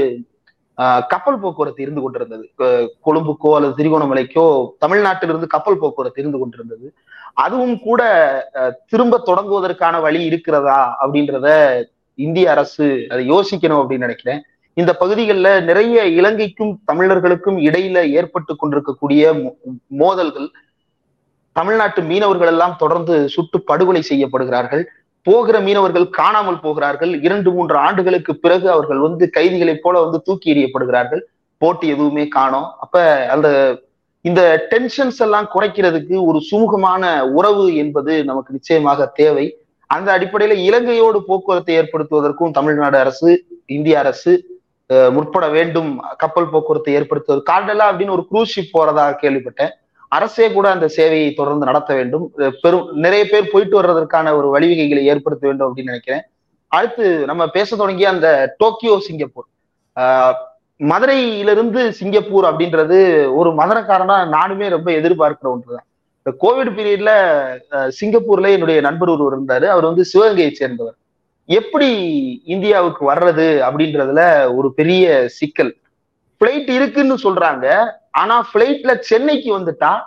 Speaker 3: கப்பல் போக்குவரத்து இருந்து கொண்டிருந்தது. கொழும்புக்கோ அல்லது திரிகோணமலைக்கோ தமிழ்நாட்டிலிருந்து கப்பல் போக்குவரத்து இருந்து கொண்டிருந்தது. அதுவும் கூட திரும்ப தொடங்குவதற்கான வழி இருக்கிறதா அப்படின்றத இந்திய அரசு அதை யோசிக்கணும் அப்படின்னு நினைக்கிறேன். இந்த பகுதிகளில் நிறைய இலங்கைக்கும் தமிழர்களுக்கும் இடையில ஏற்பட்டு கொண்டிருக்கக்கூடிய மோதல்கள் தமிழ்நாட்டு மீனவர்கள் எல்லாம் தொடர்ந்து சுட்டு படுகொலை செய்யப்படுகிறார்கள். போகிற மீனவர்கள் காணாமல் போகிறார்கள். இரண்டு மூன்று ஆண்டுகளுக்கு பிறகு அவர்கள் வந்து கைதிகளைப் போல வந்து தூக்கி எறியப்படுகிறார்கள். போட்டி எதுவுமே காணோம். அப்ப அந்த இந்த டென்ஷன்ஸ் எல்லாம் குறைக்கிறதுக்கு ஒரு சுமூகமான உறவு என்பது நமக்கு நிச்சயமாக தேவை. அந்த அடிப்படையில இலங்கையோடு போக்குவரத்தை ஏற்படுத்துவதற்கும் தமிழ்நாடு அரசு இந்திய அரசு முற்பட வேண்டும். கப்பல் போக்குவரத்தை ஏற்படுத்துவது கார்டெல்லா அப்படின்னு ஒரு குரூஸ் ஷிப் போறதாக கேள்விப்பட்டேன். அரசே கூட அந்த சேவையை தொடர்ந்து நடத்த வேண்டும். பெரும் நிறைய பேர் போயிட்டு வர்றதற்கான ஒரு வழிவகைகளை ஏற்படுத்த வேண்டும் அப்படின்னு நினைக்கிறேன். அடுத்து நம்ம பேச தொடங்கிய அந்த டோக்கியோ சிங்கப்பூர். மதுரையிலிருந்து சிங்கப்பூர் அப்படின்றது ஒரு மதுரக்காரனா நானுமே ரொம்ப எதிர்பார்க்கிற ஒன்றுதான். இந்த கோவிட் பீரியட்ல சிங்கப்பூர்ல என்னுடைய நண்பர் ஒருவர் இருந்தாரு. அவர் வந்து சிவகங்கையை சேர்ந்தவர். எப்படி இந்தியாவுக்கு வர்றது அப்படின்றதுல ஒரு பெரிய சிக்கல். பிளைட் இருக்குன்னு சொல்றாங்க. ஆனா பிளைட்ல சென்னைக்கு வந்துட்டா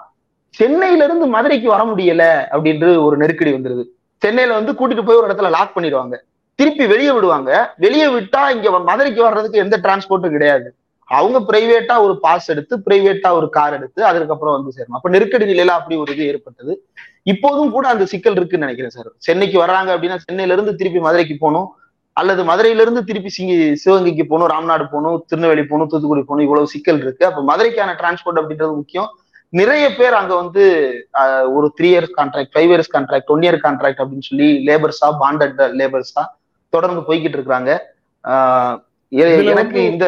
Speaker 3: சென்னையில இருந்து மதுரைக்கு வர முடியல அப்படின்ற ஒரு நெருக்கடி வந்துருது. சென்னையில வந்து கூட்டிட்டு போய் ஒரு இடத்துல லாக் பண்ணிடுவாங்க. திருப்பி வெளியே விடுவாங்க. வெளியே விட்டா இங்க மதுரைக்கு வர்றதுக்கு எந்த டிரான்ஸ்போர்ட்டும் கிடையாது. அவங்க பிரைவேட்டா ஒரு பாஸ் எடுத்து பிரைவேட்டா ஒரு கார் எடுத்து அதுக்கப்புறம் வந்து சேரணும். அப்ப நெருக்கடி நிலையில அப்படி ஒரு இது ஏற்பட்டது. இப்போதும் கூட அந்த சிக்கல் இருக்குன்னு நினைக்கிறேன் சார் சென்னைக்கு வர்றாங்க அப்படின்னா சென்னையில இருந்து திருப்பி மதுரைக்கு போகணும். அல்லது மதுரையில இருந்து திருப்பி சிங்கி சிவகங்கைக்கு போகணும் ராம்நாடு போகணும் திருநெல்வேலி போகணும் தூத்துக்குடி போகணும் இவ்வளவு சிக்கல் இருக்கு. அப்ப மதுரைக்கான டிரான்ஸ்போர்ட் அப்படின்றது முக்கியம். நிறைய பேர் அங்க வந்து ஒரு three years contract five years contract one year contract அப்படின்னு சொல்லி லேபர்ஸா பாண்டட் லேபர்ஸா தொடர்ந்து போய்கிட்டு இருக்கிறாங்க. எனக்கு இந்த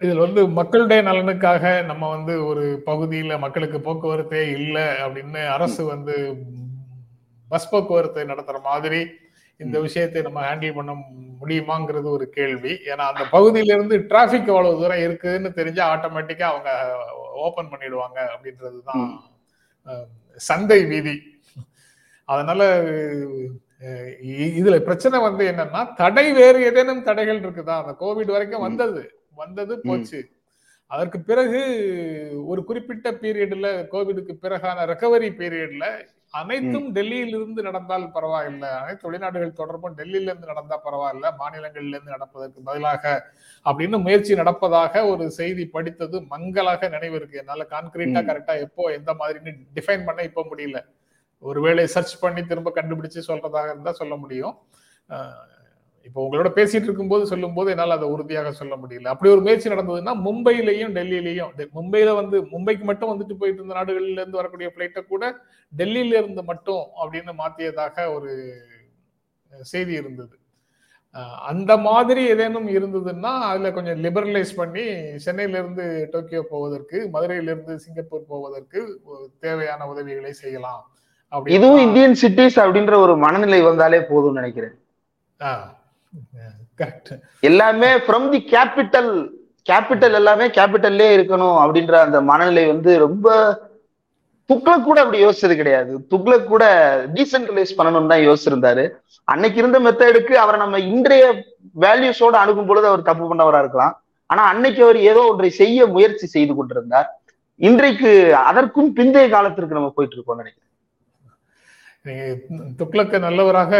Speaker 2: இதுல வந்து மக்களுடைய நலனுக்காக நம்ம வந்து ஒரு பகுதியில மக்களுக்கு போக்குவரத்தே இல்லை அப்படின்னு அரசு வந்து பஸ் போக்குவரத்தை நடத்துற மாதிரி இந்த விஷயத்தை நம்ம ஹேண்டில் பண்ண முடியுமாங்கிறது ஒரு கேள்வி. ஏன்னா அந்த பகுதியில இருந்து டிராபிக் அவ்வளவு தூரம் இருக்குன்னு தெரிஞ்சா ஆட்டோமேட்டிக்கா அவங்க ஓபன் பண்ணிடுவாங்க அப்படின்றதுதான் சந்தை வீதி. அதனால இதுல பிரச்சனை வந்து என்னன்னா தடை வேறு ஏதேனும் தடைகள் இருக்குதா? அந்த கோவிட் வரைக்கும். வந்தது. வந்தது போச்சு. அதற்கு பிறகு ஒரு குறிப்பிட்ட பீரியட்ல கோவிடுக்கு பிறகான ரெக்கவரி பீரியட்ல அனைத்தும் டெல்லியில் இருந்து நடந்தால் பரவாயில்ல. அனைத்து வெளிநாடுகள் தொடர்பும் டெல்லியில இருந்து நடந்தா பரவாயில்ல. மாநிலங்கள்ல இருந்து நடப்பதற்கு பதிலாக அப்படின்னு முயற்சி நடப்பதாக ஒரு செய்தி படித்தது மங்களாக நினைவு இருக்கு. என்னால கான்கிரீட்டா. கரெக்டா எப்போ எந்த மாதிரின்னு டிஃபைன் பண்ண இப்ப முடியல. ஒருவேளை சர்ச் பண்ணி திரும்ப கண்டுபிடிச்சு சொல்றதாக இருந்தா சொல்ல முடியும். இப்போ உங்களோட பேசிட்டு இருக்கும்போது சொல்லும்போது என்னால் அதை உறுதியாக சொல்ல முடியல. அப்படி ஒரு முயற்சி நடந்ததுன்னா மும்பையிலையும் டெல்லியிலையும் மும்பையில வந்து மும்பைக்கு மட்டும் வந்துட்டு போயிட்டு இருந்த நாடுகள்ல இருந்து வரக்கூடிய பிளைட்டை கூட டெல்லியில இருந்து மட்டும் அப்படின்னு மாத்தியதாக ஒரு செய்தி இருந்தது. அந்த மாதிரி ஏதேனும் இருந்ததுன்னா அதுல கொஞ்சம் லிபரலைஸ் பண்ணி சென்னையில இருந்து டோக்கியோ போவதற்கு மதுரையில இருந்து சிங்கப்பூர் போவதற்கு தேவையான உதவிகளை செய்யலாம்.
Speaker 3: இதுவும் இந்தியன் சிட்டிஸ் அப்படின்ற ஒரு மனநிலை வந்தாலே போதும்னு நினைக்கிறேன்.
Speaker 2: கரெக்ட்
Speaker 3: எல்லாமே ஃப்ரம் தி கேபிட்டல் கேபிட்டல் எல்லாமே கேபிட்டல்லே இருக்கணும் அப்படின்ற அந்த மனநிலை வந்து ரொம்ப துக்ளக் கூட அப்படி யோசிச்சது கிடையாது. துக்ளக் கூட டீசென்ட்ரலைஸ் பண்ணணும்னு தான் யோசிச்சிருந்தாரு. அன்னைக்கு இருந்த மெத்தடுக்கு அவரை நம்ம இன்றைய வேல்யூஸோட அணுகும் பொழுது அவர் தப்பு பண்ணவரா இருக்கலாம். ஆனா அன்னைக்கு அவர் ஏதோ ஒன்றை செய்ய முயற்சி செய்து கொண்டிருந்தார். இன்றைக்கு அதற்கும் பிந்தைய காலத்திற்கு நம்ம போயிட்டு இருக்கோம் நினைக்கிறேன்.
Speaker 2: துக்ளக்க நல்லவராக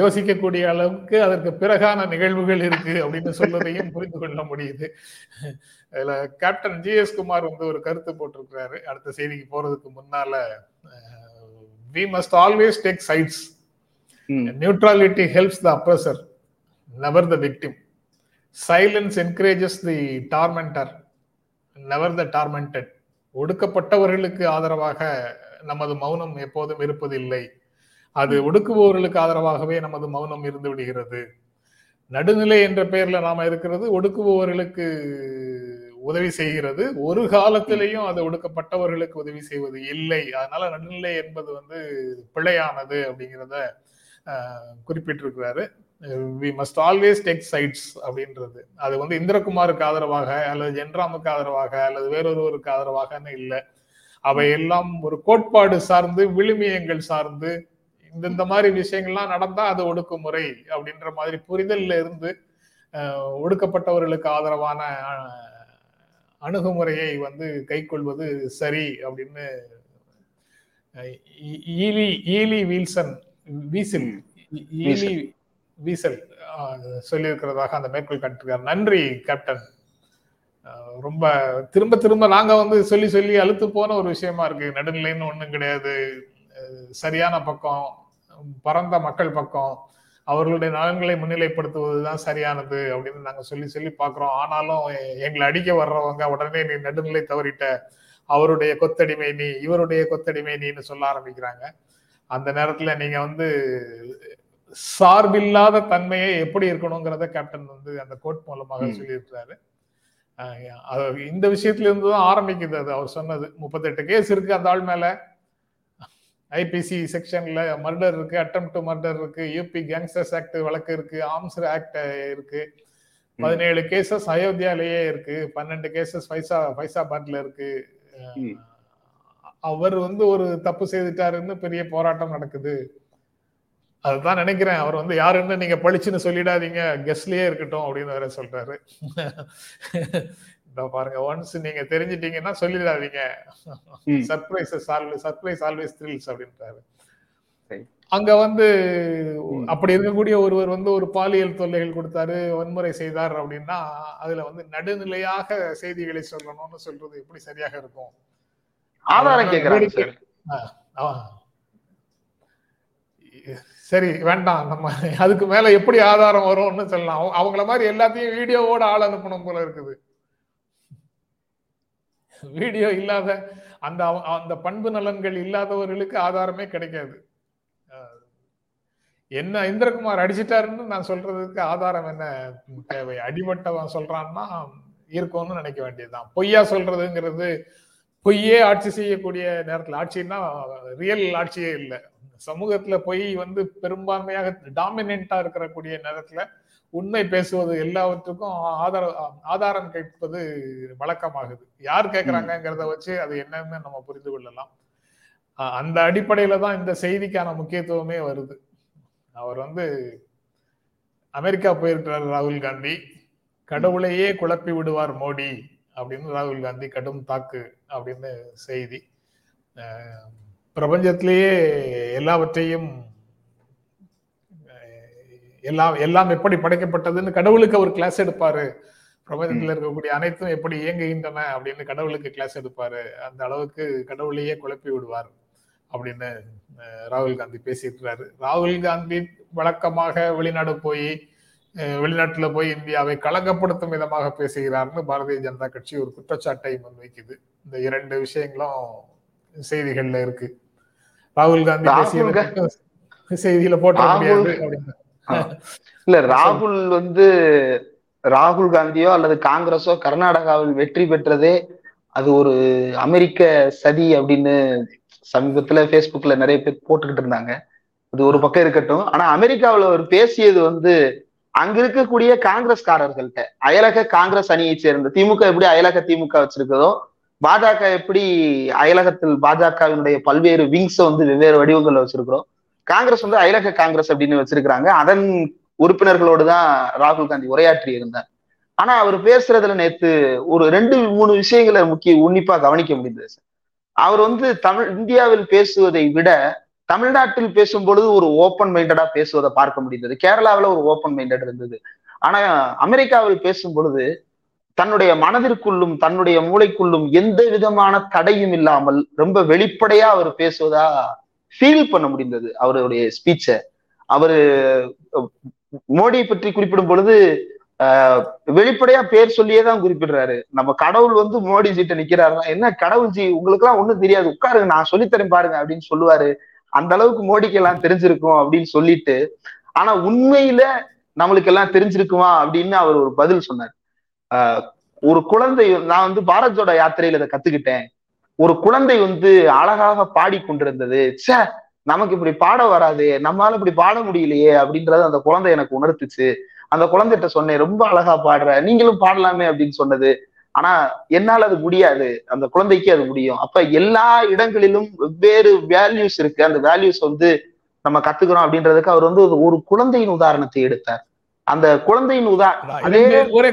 Speaker 2: யோசிக்கக்கூடிய அளவுக்கு அதற்கு பிறகான நிகழ்வுகள் இருக்கு அப்படின்னு சொல்வதையும் புரிந்து கொள்ள முடியுது. இதுல கேப்டன் ஜி எஸ் குமார் வந்து ஒரு கருத்து போட்டிருக்கிறாரு. அடுத்த செய்திக்கு போறதுக்கு முன்னால we must always take sides neutrality helps the oppressor never the victim silence encourages the tormentor never the tormented ஒடுக்கப்பட்டவர்களுக்கு ஆதரவாக நமது மௌனம் எப்போதும் இருப்பதில்லை. அது ஒடுக்குபவர்களுக்கு ஆதரவாகவே நமது மௌனம் இருந்து விடுகிறது. நடுநிலை என்ற பெயர்ல நாம இருக்கிறது ஒடுக்குபவர்களுக்கு உதவி செய்கிறது. ஒரு காலத்திலையும் அது ஒடுக்கப்பட்டவர்களுக்கு உதவி செய்வது இல்லை. அதனால நடுநிலை என்பது வந்து பிழையானது அப்படிங்கிறத குறிப்பிட்டிருக்கிறாரு. We must always take sides அப்படின்றது. அது வந்து இந்திரகுமாருக்கு ஆதரவாக அல்லது ஜென்ராமுக்கு ஆதரவாக அல்லது வேறொருவருக்கு ஆதரவாகன்னு இல்லை. அவை எல்லாம் ஒரு கோட்பாடு சார்ந்து விழுமியங்கள் சார்ந்து இந்த இந்த மாதிரி விஷயங்கள்லாம் நடந்தா அது ஒடுக்குமுறை அப்படின்ற மாதிரி புரிதல்ல இருந்து ஒடுக்கப்பட்டவர்களுக்கு ஆதரவான அணுகுமுறையை வந்து கைக்கொள்வது சரி அப்படின்னு ஈலி ஈலி வீல்சன் வீசில் ஈலி வீசல். சொல்லியிருக்கிறதாக அந்த மேற்கோள் காட்டிருக்கார் நன்றி கேப்டன். ரொம்ப திரும்ப திரும்ப நாங்க வந்து சொல்லி சொல்லி அழுத்து போன ஒரு விஷயமா இருக்கு. நடுநிலைன்னு ஒண்ணும் கிடையாது. சரியான பக்கம் பரந்த மக்கள் பக்கம் அவர்களுடைய நலன்களை முன்னிலைப்படுத்துவதுதான் சரியானது அப்படின்னு நாங்க சொல்லி சொல்லி பாக்குறோம் ஆனாலும் எங்களை அடிக்க வர்றவங்க உடனே நீ நடுநிலை தவறிட்ட அவருடைய கொத்தடிமை நீ இவருடைய கொத்தடிமை நீன்னு சொல்ல ஆரம்பிக்கிறாங்க. அந்த நேரத்துல நீங்க வந்து சார்பில்லாத தன்மையை எப்படி இருக்கணுங்கிறத கேப்டன் வந்து அந்த கோட் மூலமாக சொல்லியிருக்கிறாரு. இந்த விஷயத்துல இருந்து தான் ஆரம்பிக்குது அது. அவர் சொன்னது. முப்பத்தெட்டு கேஸ் இருக்கு அந்த ஆள் மேல. ஐபிசி செக்ஷன்ல மர்டர் இருக்கு அட்டம் டு மர்டர் இருக்கு யூபி கேங்ஸ்டர்ஸ் ஆக்ட் வழக்கு இருக்கு ஆர்ம்ஸ் ஆக்ட் இருக்கு. பதினேழு கேசஸ் அயோத்தியாலேயே இருக்கு. பன்னெண்டு கேசஸ் பைசா பைசாபாத்ல இருக்கு. அவர் வந்து ஒரு தப்பு செய்துட்டாருன்னு பெரிய போராட்டம் நடக்குது. அதுதான் நினைக்கிறேன். அவர் வந்து யாருன்னு நீங்க பழிச்சுன்னு சொல்லிடாதீங்க. கெஸ்ட்லயே இருக்கட்டும் அப்படின்னு வேற சொல்றாரு. இந்த பாருங்க ஒன்ஸ் நீங்க தெரிஞ்சிட்டீங்கன்னா சொல்லிடாதீங்க. Surprises always surprise always thrills அப்படின்றாரு. அங்க வந்து அப்படி இருக்கக்கூடிய ஒருவர் வந்து ஒரு பாலியல் தொல்லைகள் கொடுத்தாரு வன்முறை செய்தார் அப்படின்னா அதுல வந்து நடுநிலையாக செய்திகளை சொல்லணும்னு சொல்றது எப்படி சரியாக இருக்கும்?
Speaker 3: ஆதாரம் கேட்கிறாங்க
Speaker 2: சரி வேண்டாம். நம்ம அதுக்கு மேல எப்படி ஆதாரம் வரும்னு சொல்லலாம். அவங்கள மாதிரி எல்லாத்தையும் வீடியோவோட ஆள் அனுப்பணும் போல இருக்குது. வீடியோ இல்லாத அந்த அந்த பண்பு நலன்கள் இல்லாதவர்களுக்கு ஆதாரமே கிடைக்காது. என்ன இந்திரகுமார் அடிச்சிட்டாருன்னு நான் சொல்றதுக்கு ஆதாரம் என்ன தேவை? அடிமட்டவன் சொல்றான்னா இருக்கும்னு நினைக்க வேண்டியதுதான். பொய்யா சொல்றதுங்கிறது பொய்யே ஆட்சி செய்யக்கூடிய நேரத்தில் ஆட்சின்னா ரியல் ஆட்சியே இல்லை. சமூகத்துல பொய் வந்து பெரும்பான்மையாக டாமினண்டா இருக்கக்கூடிய நேரத்துல உண்மை பேசுவது எல்லாவற்றுக்கும் ஆதார ஆதாரம் கேட்பது வழக்கமாகுது. யார் கேட்கறாங்கிறத வச்சு அது என்னன்னு நம்ம புரிந்து கொள்ளலாம். அந்த அடிப்படையில தான் இந்த செய்திக்கான முக்கியத்துவமே வருது. அவர் வந்து அமெரிக்கா போயிருக்கிறார் ராகுல் காந்தி. கடவுளையே குழப்பி விடுவார் மோடி அப்படின்னு ராகுல் காந்தி கடும் தாக்கு அப்படின்னு செய்தி. பிரபஞ்சத்திலேயே எல்லாவற்றையும் எல்லாம் எல்லாம் எப்படி படைக்கப்பட்டதுன்னு கடவுளுக்கு அவர் கிளாஸ் எடுப்பாரு. பிரபஞ்சத்தில் இருக்கக்கூடிய அனைத்தும் எப்படி இயங்குகின்றன அப்படின்னு கடவுளுக்கு கிளாஸ் எடுப்பாரு. அந்த அளவுக்கு கடவுளையே குழப்பி விடுவார் அப்படின்னு ராகுல் காந்தி பேசியிருக்கிறாரு. ராகுல் காந்தி வழக்கமாக வெளிநாடு போய் வெளிநாட்டுல போய் இந்தியாவை களங்கப்படுத்தும் விதமாக பேசுகிறார்னு பாரதிய ஜனதா கட்சி ஒரு குற்றச்சாட்டை முன்வைக்குது. இந்த இரண்டு விஷயங்களும் செய்திகள்ல இருக்கு. ராகுல் காந்தி செய்தியில போட்ட முடியாது
Speaker 3: இல்ல ராகுல் வந்து ராகுல் காந்தியோ அல்லது காங்கிரஸோ கர்நாடகாவில் வெற்றி பெற்றதே அது ஒரு அமெரிக்க சதி அப்படின்னு சமீபத்துல Facebookல நிறைய பேர் போட்டுக்கிட்டு இருந்தாங்க. அது ஒரு பக்கம் இருக்கட்டும். ஆனா அமெரிக்காவுல அவர் பேசியது வந்து அங்க இருக்கக்கூடிய காங்கிரஸ்காரர்கள்ட்ட அயலக காங்கிரஸ் அணியை சேர்ந்த திமுக எப்படி அயலக திமுக வச்சிருக்கிறதோ பாஜக எப்படி அயலகத்தில் பாஜகவினுடைய பல்வேறு விங்ஸை வந்து வெவ்வேறு வடிவங்கள்ல வச்சிருக்கிறோம். காங்கிரஸ் வந்து அயலக காங்கிரஸ் அப்படின்னு வச்சிருக்கிறாங்க. அதன் உறுப்பினர்களோடு தான் ராகுல் காந்தி உரையாற்றி இருந்தார். ஆனா அவர் பேசுறதுல நேத்து ஒரு ரெண்டு மூணு விஷயங்களை முக்கிய உன்னிப்பா கவனிக்க முடிந்தது சார். அவர் வந்து தமிழ் இந்தியாவில் பேசுவதை விட தமிழ்நாட்டில் பேசும் பொழுது ஒரு ஓப்பன் மைண்டடா பேசுவதை பார்க்க முடிந்தது. கேரளாவில் ஒரு ஓப்பன் மைண்டட் இருந்தது. ஆனா அமெரிக்காவில் பேசும் பொழுது தன்னுடைய மனதிற்குள்ளும் தன்னுடைய மூளைக்குள்ளும் எந்த விதமான தடையும் இல்லாமல் ரொம்ப வெளிப்படையா அவர் பேசுவதா ஃபீல் பண்ண முடிந்தது. அவருடைய ஸ்பீச்சை அவரு மோடியை பற்றி குறிப்பிடும் பொழுது ஆஹ் வெளிப்படையா பேர் சொல்லியே தான் குறிப்பிடுறாரு. நம்ம கடவுள் வந்து மோடி ஜிட்ட நிக்கிறாருன்னா என்ன கடவுள் ஜி உங்களுக்கு எல்லாம் ஒண்ணும் தெரியாது. உட்காருங்க நான் சொல்லித்தரேன் பாருங்க அப்படின்னு சொல்லுவாரு. அந்த அளவுக்கு மோடிக்கு எல்லாம் தெரிஞ்சிருக்கும் அப்படின்னு சொல்லிட்டு ஆனா உண்மையில நம்மளுக்கு எல்லாம் தெரிஞ்சிருக்குமா அப்படின்னு அவர் ஒரு பதில் சொன்னார். ஒரு குழந்தை நான் வந்து பாரத் யாத்திரையில இதை கத்துக்கிட்டேன். ஒரு குழந்தை வந்து அழகாக பாடி கொண்டிருந்தது. ச்சே நமக்கு இப்படி பாட வராது நம்மளால இப்படி பாட முடியலையே அப்படின்றத அந்த குழந்தை எனக்கு உணர்த்துச்சு. அந்த குழந்தைகிட்ட சொன்னேன் ரொம்ப அழகா பாடுற நீங்களும் பாடலாமே அப்படின்னு சொன்னது. ஆனா என்னால அது முடியாது. அந்த குழந்தைக்கு அது முடியும். அப்ப எல்லா இடங்களிலும் வெவ்வேறு வேல்யூஸ் இருக்கு. அந்த வேல்யூஸ் வந்து நம்ம கத்துக்கிறோம் அப்படின்றதுக்கு அவர் வந்து ஒரு- ஒரு குழந்தையின் உதாரணத்தை எடுத்தார். அந்த குழந்தையின் உதா அதே
Speaker 2: ஒரே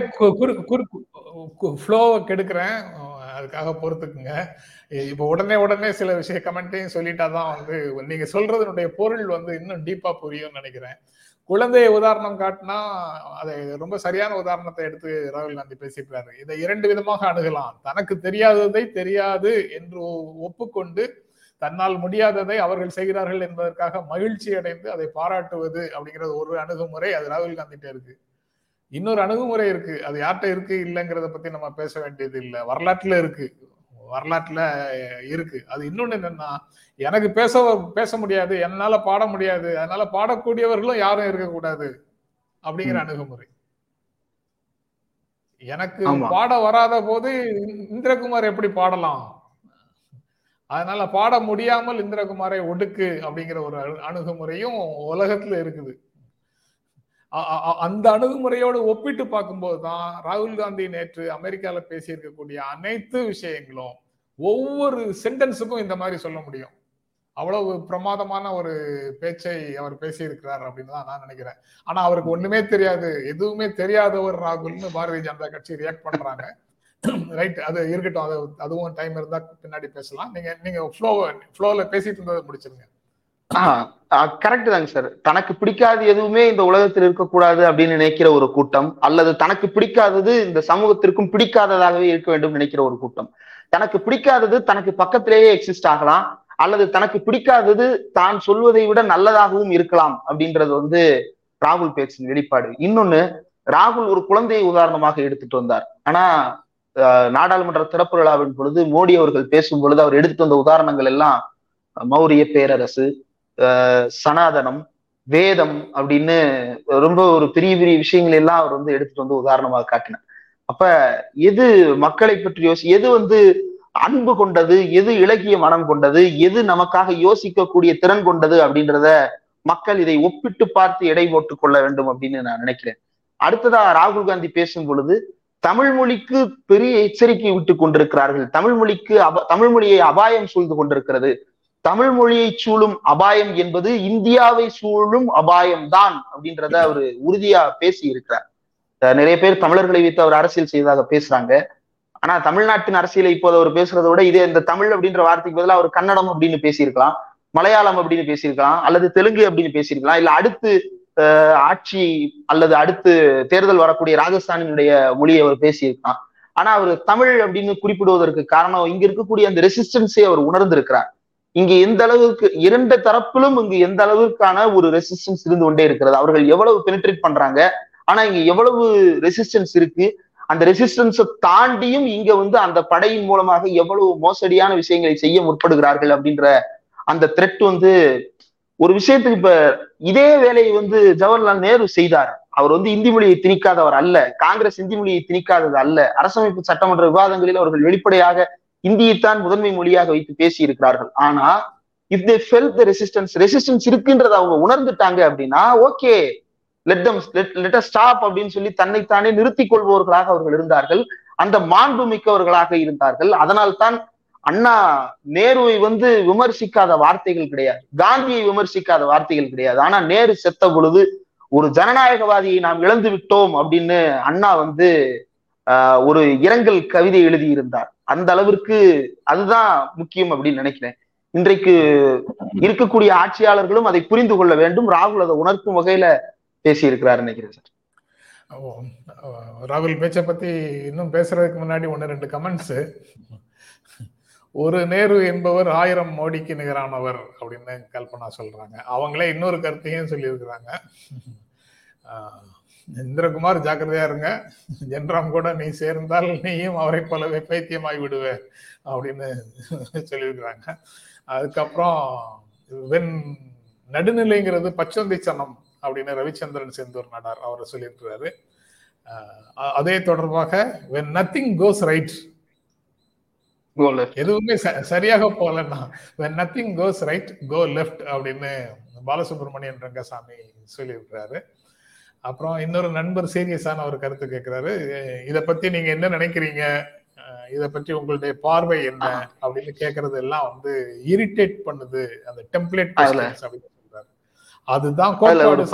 Speaker 2: ஃப்ளோவை கெடுக்கிறேன். அதுக்காக பொறுத்துக்குங்க. இப்போ உடனே உடனே சில விஷய கமெண்ட்டையும் சொல்லிட்டாதான் வந்து நீங்க சொல்றதனுடைய பொருள் வந்து இன்னும் டீப்பா புரியும்னு நினைக்கிறேன். குழந்தையை உதாரணம் காட்டினா அதை ரொம்ப சரியான உதாரணத்தை எடுத்து ராகுல் காந்தி பேசியிருக்காரு இதை இரண்டு விதமாக அணுகலாம். தனக்கு தெரியாததை தெரியாது என்று ஒப்புக்கொண்டு தன்னால் முடியாததை அவர்கள் செய்கிறார்கள் என்பதற்காக மகிழ்ச்சி அடைந்து அதை பாராட்டுவது அப்படிங்கிறது ஒரு அணுகுமுறை அது ராகுல் காந்திட்ட இருக்கு. இன்னொரு அணுகுமுறை இருக்கு. அது யார்கிட்ட இருக்கு? இல்லைங்கிறத பத்தி நம்ம பேச வேண்டியது இல்லை. வரலாற்றுல இருக்கு. வரலாற்றுல இருக்கு. அது இன்னொன்னு என்னன்னா எனக்கு பேச பேச முடியாது. என்னால பாட முடியாது. அதனால பாடக்கூடியவர்களும் யாரும் இருக்கக்கூடாது அப்படிங்கிற. அணுகுமுறை. எனக்கு. பாட வராத போது இந்திரகுமார் எப்படி பாடலாம்? அதனால பாட முடியாமல் இந்திரகுமாரை ஒடுக்கு அப்படிங்கிற ஒரு அணு- அணுகுமுறையும் உலகத்துல இருக்குது. அந்த அணுகுமுறையோடு ஒப்பிட்டு பார்க்கும்போது தான் ராகுல் காந்தி நேற்று அமெரிக்கால பேசியிருக்கக்கூடிய அனைத்து விஷயங்களும் ஒவ்வொரு சென்டென்ஸுக்கும் இந்த மாதிரி சொல்ல முடியும். அவ்வளவு பிரமாதமான ஒரு பேச்சை அவர் பேசியிருக்கிறார் அப்படின்னு தான் நான் நினைக்கிறேன். ஆனா அவருக்கு ஒண்ணுமே தெரியாது. எதுவுமே தெரியாதவர் ராகுல்னு பாரதிய ஜனதா கட்சி ரியாக்ட் பண்றாங்க. ரைட் அது இருக்கட்டும். அது அதுவும் டைம் இருந்தா பின்னாடி பேசலாம். நீங்க நீங்க ஃப்ளோ ஃப்ளோல பேசிட்டு இருந்ததை முடிச்சிருங்க.
Speaker 3: கரெக்ட் தாங்க சார் தனக்கு பிடிக்காது எதுவுமே இந்த உலகத்தில் இருக்கக்கூடாது அப்படின்னு நினைக்கிற ஒரு கூட்டம் அல்லது தனக்கு பிடிக்காதது இந்த சமூகத்திற்கும் பிடிக்காததாகவே இருக்க வேண்டும் நினைக்கிற ஒரு கூட்டம். தனக்கு பிடிக்காதது தனக்கு பக்கத்திலேயே எக்ஸிஸ்ட் ஆகலாம் அல்லது தனக்கு பிடிக்காதது தான் சொல்வதை விட நல்லதாகவும் இருக்கலாம் அப்படின்றது வந்து ராகுல் பேச்சின் வெளிப்பாடு. இன்னொன்னு ராகுல் ஒரு குழந்தையை உதாரணமாக எடுத்துட்டு வந்தார். ஆனா நாடாளுமன்ற திறப்பு விழாவின் பொழுது மோடி அவர்கள் பேசும் பொழுது அவர் எடுத்துட்டு வந்த உதாரணங்கள் எல்லாம் மௌரிய பேரரசு சனாதனம் வேதம் அப்படின்னு ரொம்ப ஒரு பெரிய பெரிய விஷயங்கள் எல்லாம் அவர் வந்து எடுத்துட்டு வந்து உதாரணமாக காட்டினார். அப்ப எது மக்களை பற்றி யோசி எது வந்து அன்பு கொண்டது எது இலக்கிய மனம் கொண்டது எது நமக்காக யோசிக்கக்கூடிய திறன் கொண்டது அப்படின்றத மக்கள் இதை ஒப்பிட்டு பார்த்து எடை போட்டுக் கொள்ள வேண்டும் அப்படின்னு நான் நினைக்கிறேன். அடுத்ததா ராகுல் காந்தி பேசும் பொழுது தமிழ் மொழிக்கு பெரிய எச்சரிக்கை விட்டு கொண்டிருக்கிறார்கள். தமிழ் மொழிக்கு அப தமிழ் மொழியை அபாயம் சூழ்ந்து கொண்டிருக்கிறது. தமிழ் மொழியை சூழும் அபாயம் என்பது இந்தியாவை சூழும் அபாயம் தான் அப்படின்றத அவர் உறுதியா பேசி இருக்கிறார் அஹ் நிறைய பேர் தமிழர்களை வைத்து அவர் அரசியல் செய்ததாக பேசுறாங்க. ஆனா தமிழ்நாட்டின் அரசியலை இப்போது அவர் பேசுறதை விட இதே இந்த தமிழ் அப்படின்ற வார்த்தைக்கு பதிலாக அவர் கன்னடம் அப்படின்னு பேசியிருக்கலாம் மலையாளம் அப்படின்னு பேசியிருக்கலாம் அல்லது தெலுங்கு அப்படின்னு பேசியிருக்கலாம் இல்ல அடுத்து ஆட்சி அல்லது அடுத்து தேர்தல் வரக்கூடிய ராஜஸ்தானினுடைய மொழியை அவர் பேசியிருக்கலாம் ஆனா அவர் தமிழ் அப்படின்னு குறிப்பிடுவதற்கு காரணம் இங்க இருக்கக்கூடிய அந்த ரெசிஸ்டன்ஸை அவர் உணர்ந்திருக்கிறார். இங்க எந்த அளவுக்கு இரண்டு தரப்பிலும் இங்கு எந்த அளவுக்கான ஒரு ரெசிஸ்டன்ஸ் இருந்து கொண்டே இருக்கிறது. அவர்கள் எவ்வளவு பெனிட்ரேட் பண்றாங்க ஆனா இங்க எவ்வளவு ரெசிஸ்டன்ஸ் இருக்கு அந்த ரெசிஸ்டன்ஸை தாண்டியும் இங்க வந்து அந்த படையின் மூலமாக எவ்வளவு மோசடியான விஷயங்களை செய்ய முற்படுகிறார்கள் அப்படின்ற அந்த த்ரெட் வந்து ஒரு விஷயத்துக்கு இப்ப இதே வேலையை வந்து ஜவஹர்லால் நேரு செய்தார். அவர் வந்து இந்தி மொழியை திணிக்காதவர் அல்ல. காங்கிரஸ் இந்தி மொழியை திணிக்காதது அல்ல. அரசமைப்பு சட்டமன்ற விவாதங்களில் அவர்கள் வெளிப்படையாக இந்தியைத்தான் முதன்மை மொழியாக வைத்து பேசி இருக்கிறார்கள் ஆனா if they feel the resistance resistance இருக்குன்றத அவங்க உணர்ந்துட்டாங்க அப்படின்னா okay let them let stop அப்படின்னு சொல்லி தன்னைத்தானே நிறுத்திக் கொள்பவர்களாக அவர்கள் இருந்தார்கள். அந்த மாண்பு மிக்கவர்களாக இருந்தார்கள். அதனால்தான் அண்ணா நேருவை வந்து விமர்சிக்காத வார்த்தைகள் கிடையாது. காந்தியை விமர்சிக்காத வார்த்தைகள் கிடையாது. ஆனா நேரு செத்த பொழுது ஒரு ஜனநாயகவாதியை நாம் இழந்து விட்டோம் அப்படின்னு அண்ணா வந்து ஆஹ், ஒரு இரங்கல் கவிதை எழுதியிருந்தார். அந்த அளவிற்கு அதுதான் முக்கியம் அப்படின்னு நினைக்கிறேன். இன்றைக்கு இருக்கக்கூடிய ஆட்சியாளர்களும் அதை புரிந்து கொள்ள வேண்டும். ராகுல் அதை உணர்த்தும் வகையில பேசியிருக்கிறார் நினைக்கிறேன் சார்.
Speaker 2: ராகுல் பேச்சை பத்தி இன்னும் பேசுறதுக்கு முன்னாடி ஒன்னு ரெண்டு கமெண்ட்ஸ் ஒரு நேரு என்பவர் ஆயிரம் மோடிக்கு நிகரானவர் அப்படின்னு கல்பனா சொல்றாங்க. அவங்களே இன்னொரு கருத்தையும் சொல்லியிருக்கிறாங்க. இந்திரகுமார் ஜாக்கிரதையா இருங்க. ஜென்ராம் கூட நீ சேர்ந்தால் நீயும் அவரை போலவே பைத்தியமாய் விடுவ அப்படின்னு சொல்லியிருக்கிறாங்க. அதுக்கப்புறம் வெண் நடுநிலைங்கிறது பச்சொந்திச்சனம் அப்படின்னு ரவிச்சந்திரன் செந்தூர் நடார் அவரை சொல்லியிருக்கிறாரு. அதே தொடர்பாக வென் நத்திங் கோஸ் ரைட் எதுவுமே சரியாக போகலன்னா when nothing goes right go left அப்படின்னு பாலசுப்ரமணியன் ரங்கசாமி சொல்லியிருக்கிறாரு அப்புறம் இன்னொரு நண்பர் சீரியஸான ஒரு கருத்து கேட்கிறாரு இத பத்தி நீங்க என்ன நினைக்கிறீங்க? இத பற்றி உங்களுடைய பார்வை என்ன? அப்படின்னு கேக்குறது எல்லாம் வந்து இரிட்டேட் பண்ணுது. அந்த டெம்ப்ளேட் அப்படின்னு சொல்றாரு. அதுதான் கோட்பாடு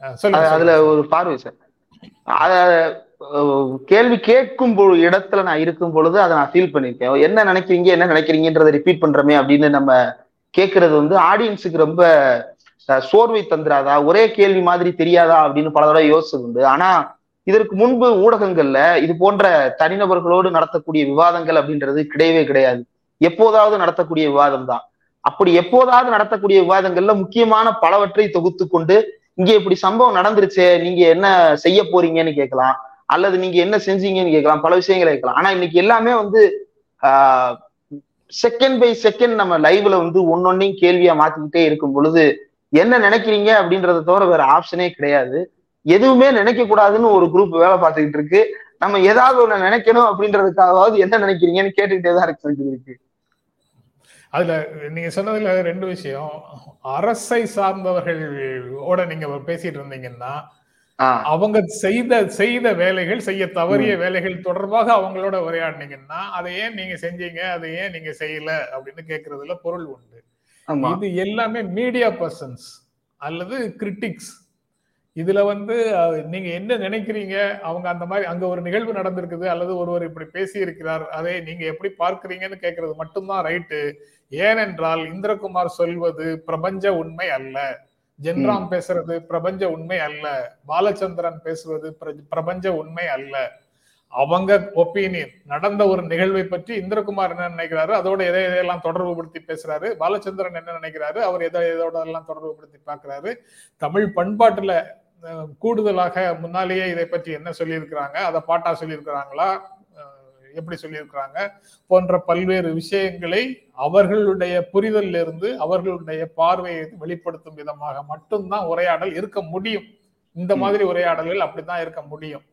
Speaker 3: அது- அதுல. ஒரு பார்வை சார். கேள்வி கேட்கும் இடத்துல நான் இருக்கும் பொழுது அதை நான் ஃபீல் பண்ணிருக்கேன். என்ன நினைக்கிறீங்க என்ன நினைக்கிறீங்கன்றதை ரிப்பீட் பண்றோமே அப்படின்னு நம்ம கேட்கறது வந்து ஆடியன்ஸுக்கு ரொம்ப அஹ், சோர்வை தந்துராதா? ஒரே கேள்வி மாதிரி தெரியாதா? அப்படின்னு பல தடவை யோசிச்சது உண்டு. ஆனா இதற்கு முன்பு ஊடகங்கள்ல இது போன்ற தனிநபர்களோடு நடத்தக்கூடிய விவாதங்கள் அப்படின்றது கிடையவே கிடையாது. எப்போதாவது நடத்தக்கூடிய விவாதம் தான். அப்படி எப்போதாவது நடத்தக்கூடிய விவாதங்கள்ல முக்கியமான பலவற்றை தொகுத்து கொண்டு இங்க இப்படி சம்பவம் நடந்துருச்சே நீங்க என்ன செய்ய போறீங்கன்னு கேட்கலாம். அல்லது நீங்க என்ன செஞ்சீங்கன்னு கேட்கலாம் பல விஷயங்களை கேட்கலாம். ஆனா இன்னைக்கு எல்லாமே வந்து செகண்ட் பை செகண்ட் நம்ம லைவ்ல வந்து ஒன்னொன்னையும் கேள்வியா மாத்திக்கிட்டே இருக்கும் பொழுது என்ன நினைக்கிறீங்க அப்படின்றத தவிர வேற ஆப்ஷனே கிடையாது. எதுவுமே நினைக்க கூடாதுன்னு ஒரு குரூப் வேலை பார்த்துக்கிட்டு இருக்கு. நம்ம ஏதாவது ஒண்ணு நினைக்கணும் அப்படின்றதுக்காகவாவது என்ன நினைக்கிறீங்கன்னு கேட்டுக்கிட்டே தான் இருக்கு இருக்கு.
Speaker 2: அதுல நீங்க சொன்னதுல ரெண்டு விஷயம். அரசை சார்ந்தவர்களோட நீங்க பேசிட்டு இருந்தீங்கன்னா அவங்க செய்த செய்த வேலைகள் செய்ய தவறிய வேலைகள் தொடர்பாக அவங்களோட உரையாடினீங்கன்னா அதை ஏன் நீங்க செஞ்சீங்க அதை ஏன் நீங்க செய்யல அப்படின்னு கேக்குறதுல பொருள் உண்டு. இது எல்லாமே மீடியா பர்சன்ஸ் அல்லது கிரிட்டிக்ஸ் இதுல வந்து நீங்க என்ன நினைக்கிறீங்க? அவங்க அந்த மாதிரி அங்க ஒரு நிகழ்வு நடந்திருக்குது அல்லது ஒருவர் இப்படி பேசி இருக்கிறார் அதை நீங்க எப்படி பார்க்கறீங்கன்னு கேட்கறது மட்டும்தான் ரைட்டு. ஏனென்றால் இந்திரகுமார் சொல்வது பிரபஞ்ச உண்மை அல்ல. ஜென்ராம் பேசுறது பிரபஞ்ச உண்மை அல்ல. பாலச்சந்திரன் பேசுவது பிர- பிரபஞ்ச உண்மை அல்ல. அவங்க ஒப்பீனியன் நடந்த ஒரு நிகழ்வை பற்றி இந்திரகுமார் என்ன நினைக்கிறாரு அதோட எதை எதையெல்லாம் தொடர்பு படுத்தி பேசுறாரு பாலச்சந்திரன் என்ன நினைக்கிறாரு அவர் எதை எதோட எல்லாம் தொடர்பு படுத்தி பார்க்கிறாரு தமிழ் பண்பாட்டுல கூடுதலாக முன்னாலேயே இதை பற்றி என்ன சொல்லியிருக்கிறாங்க அதை பாட்டா சொல்லியிருக்கிறாங்களா எப்படி சொல்லியிருக்கிறாங்க? போன்ற பல்வேறு விஷயங்களை அவர்களுடைய புரிதலில் இருந்து அவர்களுடைய பார்வையை வெளிப்படுத்தும் விதமாக மட்டும்தான் உரையாடல் இருக்க முடியும். இந்த மாதிரி உரையாடல்கள் அப்படித்தான் இருக்க முடியும்.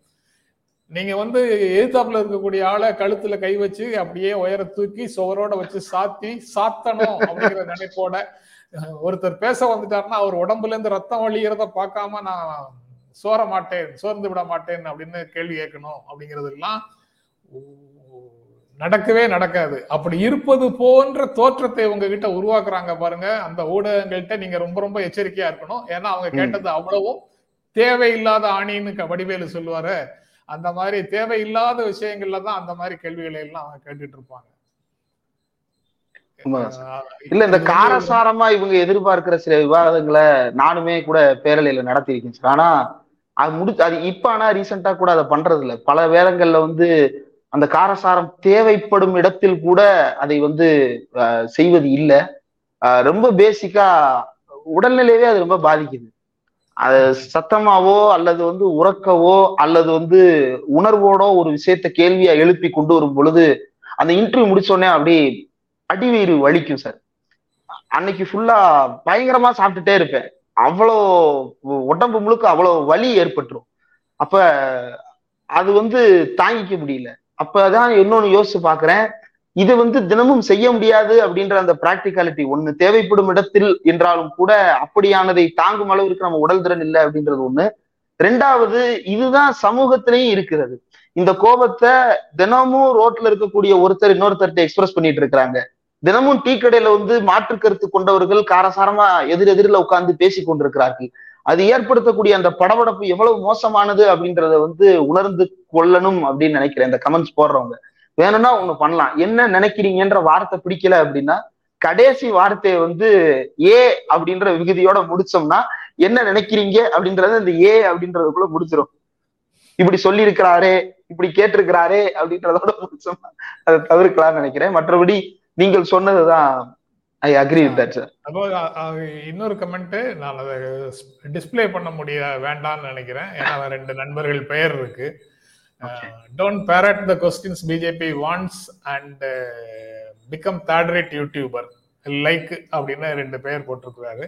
Speaker 2: நீங்க வந்து எதிர்த்தாப்புல இருக்கக்கூடிய ஆளை கழுத்துல கை வச்சு அப்படியே உயர தூக்கி சுவரோட வச்சு சாத்தி சாத்தணும் அப்படிங்கிற நினைப்போட ஒருத்தர் பேச வந்துட்டாருன்னா அவர் உடம்புல இருந்து ரத்தம் வழிகிறத பார்க்காம நான் சோர மாட்டேன் சோர்ந்து விட மாட்டேன் அப்படின்னு கேள்வி கேட்கணும் அப்படிங்கிறது எல்லாம் நடக்கவே நடக்காது. அப்படி இருப்பது போன்ற தோற்றத்தை உங்ககிட்ட உருவாக்குறாங்க பாருங்க. அந்த ஊடகங்கள்கிட்ட நீங்க ரொம்ப ரொம்ப எச்சரிக்கையா இருக்கணும். ஏன்னா அவங்க. கேட்டது அவ்வளவும் தேவையில்லாத ஆணின்னு வடிவேலு சொல்லுவாரு. அந்த மாதிரி தேவையில்லாத விஷயங்கள்ல தான் அந்த மாதிரி கேள்விகளை எல்லாம் அவங்க கேட்டுட்டு இருப்பாங்க.
Speaker 3: இல்ல இந்த காரசாரமா இவங்க எதிர்பார்க்கிற சில விவாதங்களை நானுமே கூட பேரலையில நடத்தியிருக்கேன் சார். ஆனா அது முடிச்சு அது இப்ப ஆனா ரீசெண்டா கூட அதை பண்றது இல்ல பல வேதங்கள்ல வந்து அந்த காரசாரம் தேவைப்படும் இடத்தில் கூட அதை வந்து செய்வது இல்லை. ரொம்ப பேசிக்கா உடல்நிலையவே அது ரொம்ப பாதிக்குது. அது சத்தமாவோ அல்லது வந்து உறக்கவோ அல்லது வந்து உணர்வோட ஒரு விஷயத்த கேள்வியா எழுப்பி கொண்டு வரும் பொழுது அந்த இன்டர்வியூ முடிச்சோடனே அப்படி அடிவயிறு வலிக்கும் சார் அன்னைக்கு ஃபுல்லா பயங்கரமா சாப்பிட்டுட்டே இருப்பேன். அவ்வளோ உடம்பு முழுக்க அவ்வளோ வலி ஏற்பட்டுரும். அப்ப அது வந்து தாங்கிக்க முடியல. அப்பதான் இன்னொன்னு யோசிச்சு பாக்குறேன். இது வந்து தினமும் செய்ய முடியாது அப்படின்ற அந்த பிராக்டிகாலிட்டி ஒண்ணு தேவைப்படும் இடத்தில் என்றாலும் கூட அப்படியானதை தாங்கும் அளவிற்கு நம்ம உடல் திறன் இல்லை அப்படின்றது ஒண்ணு. ரெண்டாவது இதுதான் சமூகத்திலையும் இருக்கிறது. இந்த கோபத்தை தினமும் ரோட்ல இருக்கக்கூடிய ஒருத்தர் இன்னொருத்தர்கிட்ட எக்ஸ்பிரஸ் பண்ணிட்டு இருக்கிறாங்க. தினமும் டீ கடையில வந்து மாற்று கருத்து கொண்டவர்கள் காரசாரமா எதிர் உட்கார்ந்து பேசி கொண்டிருக்கிறார்கள். அது ஏற்படுத்தக்கூடிய அந்த படபடப்பு எவ்வளவு மோசமானது அப்படின்றத வந்து உணர்ந்து கொள்ளணும் அப்படின்னு நினைக்கிறேன். இந்த கமெண்ட்ஸ் போடுறவங்க. வேணும்னா ஒண்ணு பண்ணலாம். என்ன நினைக்கிறீங்கன்ற வார்த்தை பிடிக்கல அப்படின்னா கடைசி வார்த்தையை வந்து ஏ அப்படின்ற விகுதியோட முடிச்சோம்னா என்ன நினைக்கிறீங்க அப்படின்றது இந்த ஏ அப்படின்றதுக்குள்ள முடிச்சிடும் இப்படி சொல்லி இருக்கிறாரே இப்படி கேட்டிருக்கிறாரே அப்படின்றதோட முடிச்சோம்னா அதை தவிர்க்கலாம்னு நினைக்கிறேன். மற்றபடி நீங்கள் சொன்னதுதான் I agree with that sir
Speaker 2: இன்னொரு கமெண்ட் நான் அதை டிஸ்ப்ளே பண்ண முடிய வேண்டாம்னு நினைக்கிறேன். ஏன்னா ரெண்டு நண்பர்கள் பெயர் இருக்கு. Don't parrot the questions BJP wants and become third rate YouTuber like அப்படின்னு ரெண்டு பெயர் போட்டிருக்கிறாரு.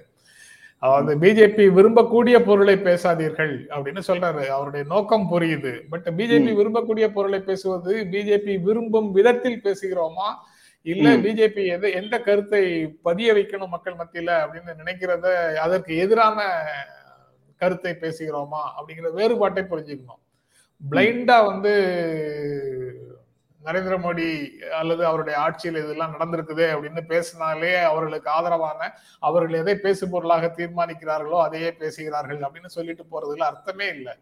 Speaker 2: அதாவது பிஜேபி விரும்பக்கூடிய பொருளை பேசாதீர்கள் அப்படின்னு சொல்றாரு. அவருடைய நோக்கம் புரியுது. பட் பிஜேபி
Speaker 3: ம்.
Speaker 2: விரும்பக்கூடிய பொருளை பேசுவது பிஜேபி விரும்பும் விதத்தில் பேசுகிறோமா? இல்ல. பிஜேபி எது எந்த கருத்தை பதிய வைக்கணும் மக்கள் மத்தியில அப்படின்னு நினைக்கிறத அதற்கு எதிரான கருத்தை பேசுகிறோமா அப்படிங்கிற வேறுபாட்டை புரிஞ்சுக்கணும் பிளைண்டா வந்து நரேந்திர மோடி அல்லது அவருடைய ஆட்சியில் இதெல்லாம் நடந்திருக்குது அப்படின்னு பேசினாலே அவர்களுக்கு ஆதரவான அவர்கள் எதை பேசு பொருளாக தீர்மானிக்கிறார்களோ அதையே பேசுகிறார்கள் அப்படின்னு சொல்லிட்டு போறதுல அர்த்தமே இல்லை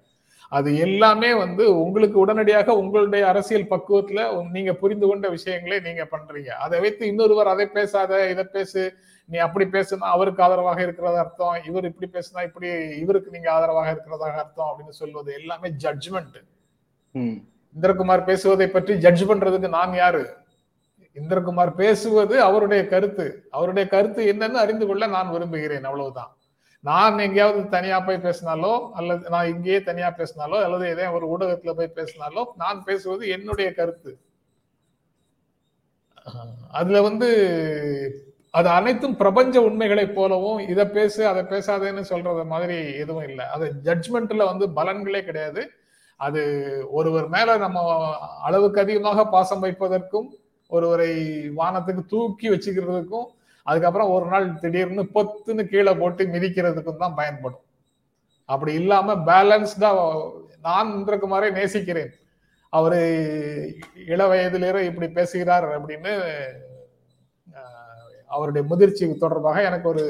Speaker 2: அது எல்லாமே வந்து உங்களுக்கு உடனடியாக உங்களுடைய அரசியல் பக்குவத்துல நீங்க புரிந்து கொண்ட விஷயங்களை நீங்க பண்றீங்க. அதை வைத்து இன்னொருவர் அதை பேசாத இதை பேசு நீ அப்படி பேசுனா அவருக்கு ஆதரவாக இருக்கிறதா அர்த்தம் இவர் இப்படி பேசுனா இப்படி இவருக்கு நீங்க ஆதரவாக இருக்கிறதாக அர்த்தம் அப்படின்னு சொல்வது எல்லாமே ஜட்ஜ்மெண்ட்
Speaker 3: ம்.
Speaker 2: இந்திரகுமார் பேசுவதை பற்றி ஜட்ஜ் பண்றதுக்கு நான் யாரு? இந்திரகுமார் பேசுவது அவருடைய கருத்து. அவருடைய கருத்து என்னன்னு அறிந்து கொள்ள நான் விரும்புகிறேன் அவ்வளவுதான். நான் எங்கேயாவது தனியா போய் பேசினாலோ அல்லது நான் இங்கேயே தனியா பேசினாலோ அல்லது ஏதோ ஒரு ஊடகத்துல போய் பேசினாலோ நான் பேசுவது என்னுடைய கருத்து. அதுல வந்து அது அனைத்தும் பிரபஞ்ச உண்மைகளை போலவும் இதை பேசு அதை பேசாதேன்னு சொல்றது மாதிரி எதுவும் இல்லை. அது ஜட்ஜ்மெண்ட்ல வந்து பலன்களே கிடையாது. அது ஒருவர் மேல நம்ம அளவுக்கு அதிகமாக பாசம் வைப்பதற்கும் ஒருவரை வானத்துக்கு தூக்கி வச்சுக்கிறதுக்கும் அதுக்கப்புறம் ஒரு நாள் திடீர்னு பொத்துன்னு கீழே போட்டு மிதிக்கிறதுக்கும் தான் பயன்படும். அப்படி இல்லாம பேலன்ஸ்டா நான் இந்திரகுமாரை நேசிக்கிறேன். அவரு இள வயதிலேயே இப்படி பேசுகிறார் அப்படின்னு அவருடைய முதிர்ச்சி தொடர்பாக எனக்கு ஒரு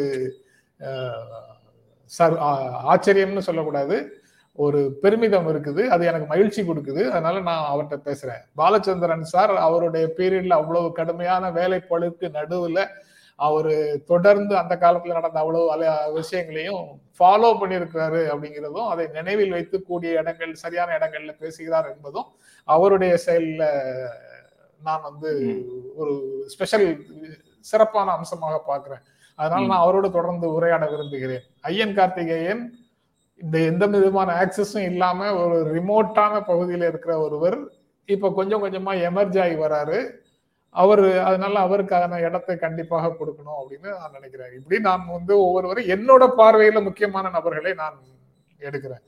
Speaker 2: சர் ஆச்சரியம்னு சொல்லக்கூடாது. ஒரு பெருமிதம் இருக்குது. அது எனக்கு மகிழ்ச்சி கொடுக்குது. அதனால நான் அவர்கிட்ட பேசுறேன். பாலச்சந்திரன் சார் அவருடைய பீரியட்ல அவ்வளவு கடுமையான வேலை பழுக்கு நடுவுல அவரு தொடர்ந்து அந்த காலத்துல நடந்த அவ்வளவு அல விஷயங்களையும் ஃபாலோ பண்ணியிருக்கிறாரு அப்படிங்கிறதும் அதை நினைவில் வைத்து கூடிய இடங்கள் சரியான இடங்கள்ல பேசுகிறார் என்பதும் அவருடைய செயல்ல நான் வந்து ஒரு ஸ்பெஷல் சிறப்பான அம்சமாக பார்க்கிறேன். அதனால நான் அவரோடு தொடர்ந்து உரையாட விரும்புகிறேன். ஐயன் கார்த்திகேயன் இந்த எந்த விதமான ஆக்சஸும் இல்லாம ஒரு ரிமோட்டான பகுதியில இருக்கிற ஒருவர் இப்ப கொஞ்சம் கொஞ்சமா எமர்ஜ் ஆகி வராரு. அவர் அதனால அவருக்கான இடத்தை கண்டிப்பாக கொடுக்கணும் அப்படின்னு நான் நினைக்கிறேன். இப்படி நான் வந்து ஒவ்வொருவரும் என்னோட பார்வையில முக்கியமான நபர்களை நான் எடுக்கிறேன்.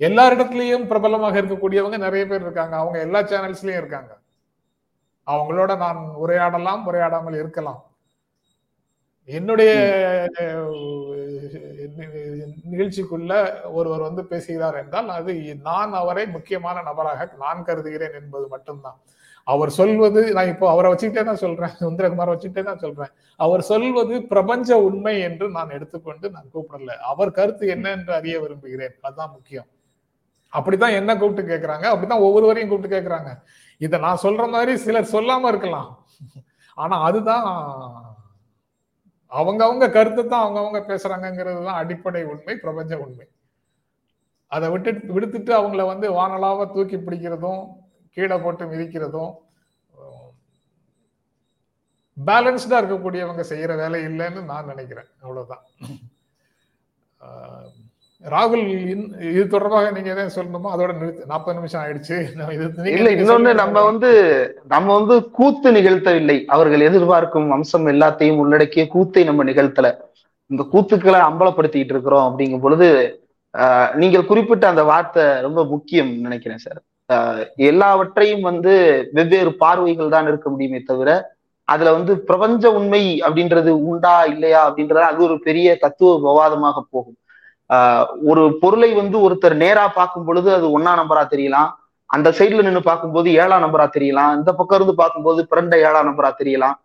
Speaker 2: எல்லா இடத்துலயும் பிரபலமாக இருக்கக்கூடியவங்க நிறைய பேர் இருக்காங்க. அவங்க எல்லா சேனல்ஸ்லயும் இருக்காங்க. அவங்களோட நான் உரையாடலாம் உரையாடாமல் இருக்கலாம். என்னுடைய நிகழ்ச்சிக்குள்ள ஒருவர் வந்து பேசுகிறார் என்றால் அது நான் அவரை முக்கியமான நபராக நான் கருதுகிறேன் என்பது மட்டும்தான். அவர் சொல்வது நான் இப்போ அவரை வச்சுக்கிட்டே தான் சொல்றேன் சுந்தரகுமார் வச்சுக்கிட்டே தான் சொல்றேன். அவர் சொல்வது பிரபஞ்ச உண்மை என்று நான் எடுத்துக்கொண்டு நான் கூப்பிடல. அவர் கருத்து என்ன என்று அறிய விரும்புகிறேன். அதுதான் முக்கியம். அப்படித்தான் என்ன கூப்பிட்டு கேட்கறாங்க அப்படித்தான் ஒவ்வொருவரையும் கூப்பிட்டு கேட்கறாங்க இதை நான் சொல்ற மாதிரி சிலர் சொல்லாம இருக்கலாம். ஆனா அதுதான் அவங்கவுங்க கருத்து கருத்தை தான் அவங்கவுங்க பேசுறாங்கிறது தான் அடிப்படை உண்மை பிரபஞ்ச உண்மை. அதை விட்டு விடுத்துட்டு அவங்கள வந்து வானலாவ தூக்கி பிடிக்கிறதும் கீழே போட்டு மிதிக்கிறதும் பேலன்ஸ்டா இருக்கக்கூடியவங்க செய்யற வேலை இல்லைன்னு நான் நினைக்கிறேன். அவ்வளவுதான். ராகுல் இது தொடர்பாக நீங்க எதாவது சொல்லணுமோ அதோட நிறுத்து. நாற்பது நிமிஷம் ஆயிடுச்சு.
Speaker 3: இல்ல இன்னொன்னு நம்ம வந்து நம்ம வந்து கூத்து நிகழ்த்தவில்லை. அவர்கள் எதிர்பார்க்கும் அம்சம் எல்லாத்தையும் உள்ளடக்கிய கூத்தை நம்ம நிகழ்த்தல. இந்த கூத்துக்களை அம்பலப்படுத்திட்டு இருக்கிறோம் அப்படிங்கும் பொழுது நீங்கள் குறிப்பிட்ட அந்த வார்த்தை ரொம்ப முக்கியம் நினைக்கிறேன் சார். எல்லாவற்றையும் வந்து வெவ்வேறு பார்வைகள் தான் இருக்க முடியுமே தவிர அதுல வந்து பிரபஞ்ச உண்மை அப்படின்றது உண்டா இல்லையா அப்படின்றத அது ஒரு பெரிய தத்துவ விவாதமாக போகும். ஆஹ் ஒரு பொருளை வந்து ஒருத்தர் நேரா பார்க்கும் பொழுது அது ஒன்னா நம்பரா தெரியலாம். அந்த சைட்ல நின்று பார்க்கும்போது ஏழாம் நம்பரா தெரியலாம். இந்த பக்கம் இருந்து பார்க்கும்போது பிறண்ட ஏழாம் நம்பரா தெரியலாம்.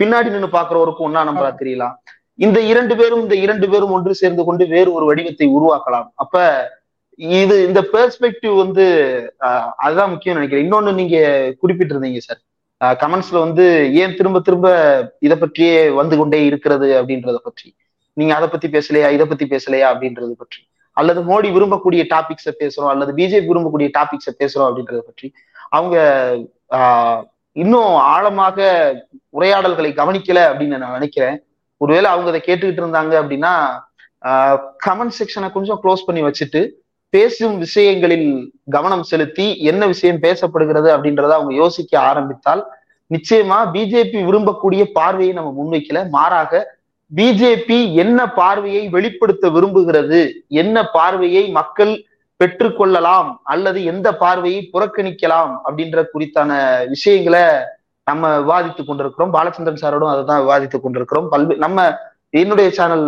Speaker 3: பின்னாடி நின்று பாக்குறவருக்கும் ஒன்னா நம்பரா தெரியலாம். இந்த இரண்டு பேரும் இந்த இரண்டு பேரும் ஒன்று சேர்ந்து கொண்டு வேறு ஒரு வடிவத்தை உருவாக்கலாம். அப்ப இது இந்த பெர்ஸ்பெக்டிவ் வந்து அதுதான் முக்கியம் நினைக்கிறேன். இன்னொன்னு நீங்க குறிப்பிட்டிருந்தீங்க சார் கமெண்ட்ஸ்ல வந்து ஏன் திரும்ப திரும்ப இதை பற்றியே வந்து கொண்டே இருக்கிறது அப்படின்றத பற்றி. நீங்க அதை பத்தி பேசலையா இதை பத்தி பேசலையா அப்படின்றது பற்றி. அல்லது மோடி விரும்பக்கூடிய டாபிக்ஸை பேசுறோம் அல்லது பிஜேபி விரும்பக்கூடிய டாபிக்ஸை பேசுறோம் அப்படின்றத பற்றி. அவங்க ஆஹ் இன்னும் ஆழமாக உரையாடல்களை கவனிக்கல அப்படின்னு நான் நினைக்கிறேன். ஒருவேளை அவங்க அதை கேட்டுக்கிட்டு இருந்தாங்க அப்படின்னா கமெண்ட் செக்ஷனை கொஞ்சம் க்ளோஸ் பண்ணி வச்சுட்டு பேசும் விஷயங்களில் கவனம் செலுத்தி என்ன விஷயம் பேசப்படுகிறது அப்படின்றத அவங்க யோசிக்க ஆரம்பித்தால் நிச்சயமா பிஜேபி விரும்பக்கூடிய பார்வையை நம்ம முன்வைக்கல. மாறாக பிஜேபி என்ன பார்வையை வெளிப்படுத்த விரும்புகிறது? என்ன பார்வையை மக்கள் பெற்றுக்கொள்ளலாம்? அல்லது எந்த பார்வையை புறக்கணிக்கலாம்? அப்படின்ற குறித்தான விஷயங்களை நம்ம விவாதித்து கொண்டிருக்கிறோம். பாலச்சந்திரன் சாரோடும் அதை தான் விவாதித்து கொண்டிருக்கிறோம். பல்வே நம்ம என்னுடைய சேனல்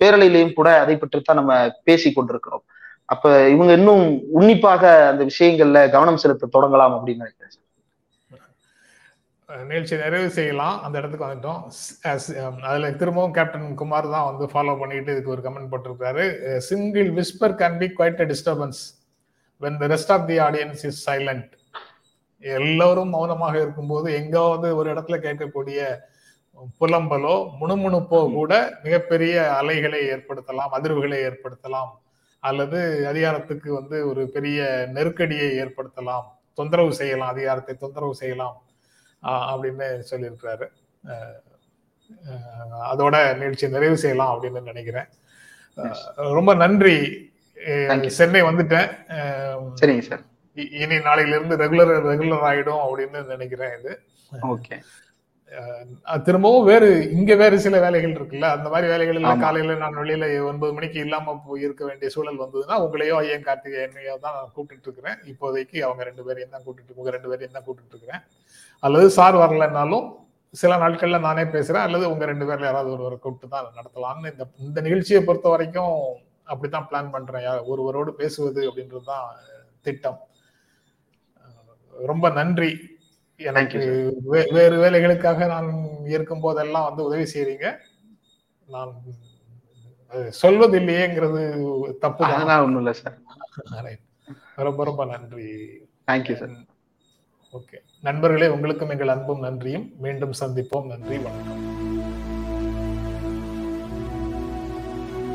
Speaker 3: பேரலையிலையும் கூட அதை பற்றி தான் நம்ம பேசி கொண்டிருக்கிறோம். அப்ப இவங்க இன்னும் உன்னிப்பாக அந்த விஷயங்கள்ல கவனம் செலுத்த தொடங்கலாம் அப்படின்னு நினைக்கிறேன்
Speaker 2: நிகழ்ச்சி நிறைவு செய்யலாம். அந்த இடத்துக்கு வந்துட்டோம். அதுல திரும்பவும் கேப்டன் குமார் தான் வந்து ஃபாலோ பண்ணிட்டு இதுக்கு ஒரு கமெண்ட் போட்டிருக்காரு. Single whisper can be quite a disturbance when the rest of the audience is silent எல்லோரும் மௌனமாக இருக்கும்போது எங்காவது ஒரு இடத்துல கேட்கக்கூடிய புலம்பலோ முணுமுணுப்போ கூட மிகப்பெரிய அலைகளை ஏற்படுத்தலாம் அதிர்வுகளை ஏற்படுத்தலாம். அல்லது அதிகாரத்துக்கு வந்து ஒரு பெரிய நெருக்கடியை ஏற்படுத்தலாம். தொந்தரவு செய்யலாம். அதிகாரத்தை தொந்தரவு செய்யலாம். அப்படின்னு சொல்லியிருக்கிறாரு. அதோட நிகழ்ச்சி நிறைவு செய்யலாம் அப்படின்னு நினைக்கிறேன். ரொம்ப நன்றி. சென்னை வந்துட்டேன்.
Speaker 3: சரிங்க சார்.
Speaker 2: இனி நாளையில இருந்து ரெகுலர் ரெகுலர் ஆயிடும் அப்படின்னு நினைக்கிறேன் இது.
Speaker 3: ஓகே
Speaker 2: திரும்பவும் வேறு இங்க வேறு சில வேலைகள் இருக்குல்ல? அந்த மாதிரி வேலைகள் எல்லாம் காலையில நான் வெளியில ஒன்பது மணிக்கு இல்லாம இருக்க வேண்டிய சூழல் வந்ததுன்னா உங்களையோ ஐயன் கார்த்திகேயனையோ தான் நான் கூப்பிட்டு இருக்கிறேன். இப்போதைக்கு அவங்க ரெண்டு பேரையும் தான் கூப்பிட்டு உங்க ரெண்டு பேரையும் தான் கூப்பிட்டு இருக்கிறேன். அல்லது சார் வரலன்னாலும் சில நாட்கள்ல நானே பேசுறேன். அல்லது உங்க ரெண்டு பேர்ல யாராவது ஒருவரை கூப்பிட்டு தான் நடத்தலாம்னு இந்த இந்த நிகழ்ச்சியை பொறுத்த வரைக்கும் அப்படித்தான் பிளான் பண்றேன். ஒருவரோடு பேசுவது அப்படின்றது தான் திட்டம். ரொம்ப நன்றி. எனக்கு வேறு வேலைகளுக்காக நான் இருக்கும் போதெல்லாம் வந்து உதவி செய்றீங்க. நான் சொல்வது இல்லையேங்கிறது தப்பு
Speaker 3: தான். ஒண்ணும் இல்லை சார்
Speaker 2: ரொம்ப ரொம்ப நன்றி.
Speaker 3: தேங்க்யூ சார்
Speaker 2: ஓகே நண்பர்களே உங்களுக்கும் எங்கள் அன்பும் நன்றியும். மீண்டும் சந்திப்போம். நன்றி வணக்கம்.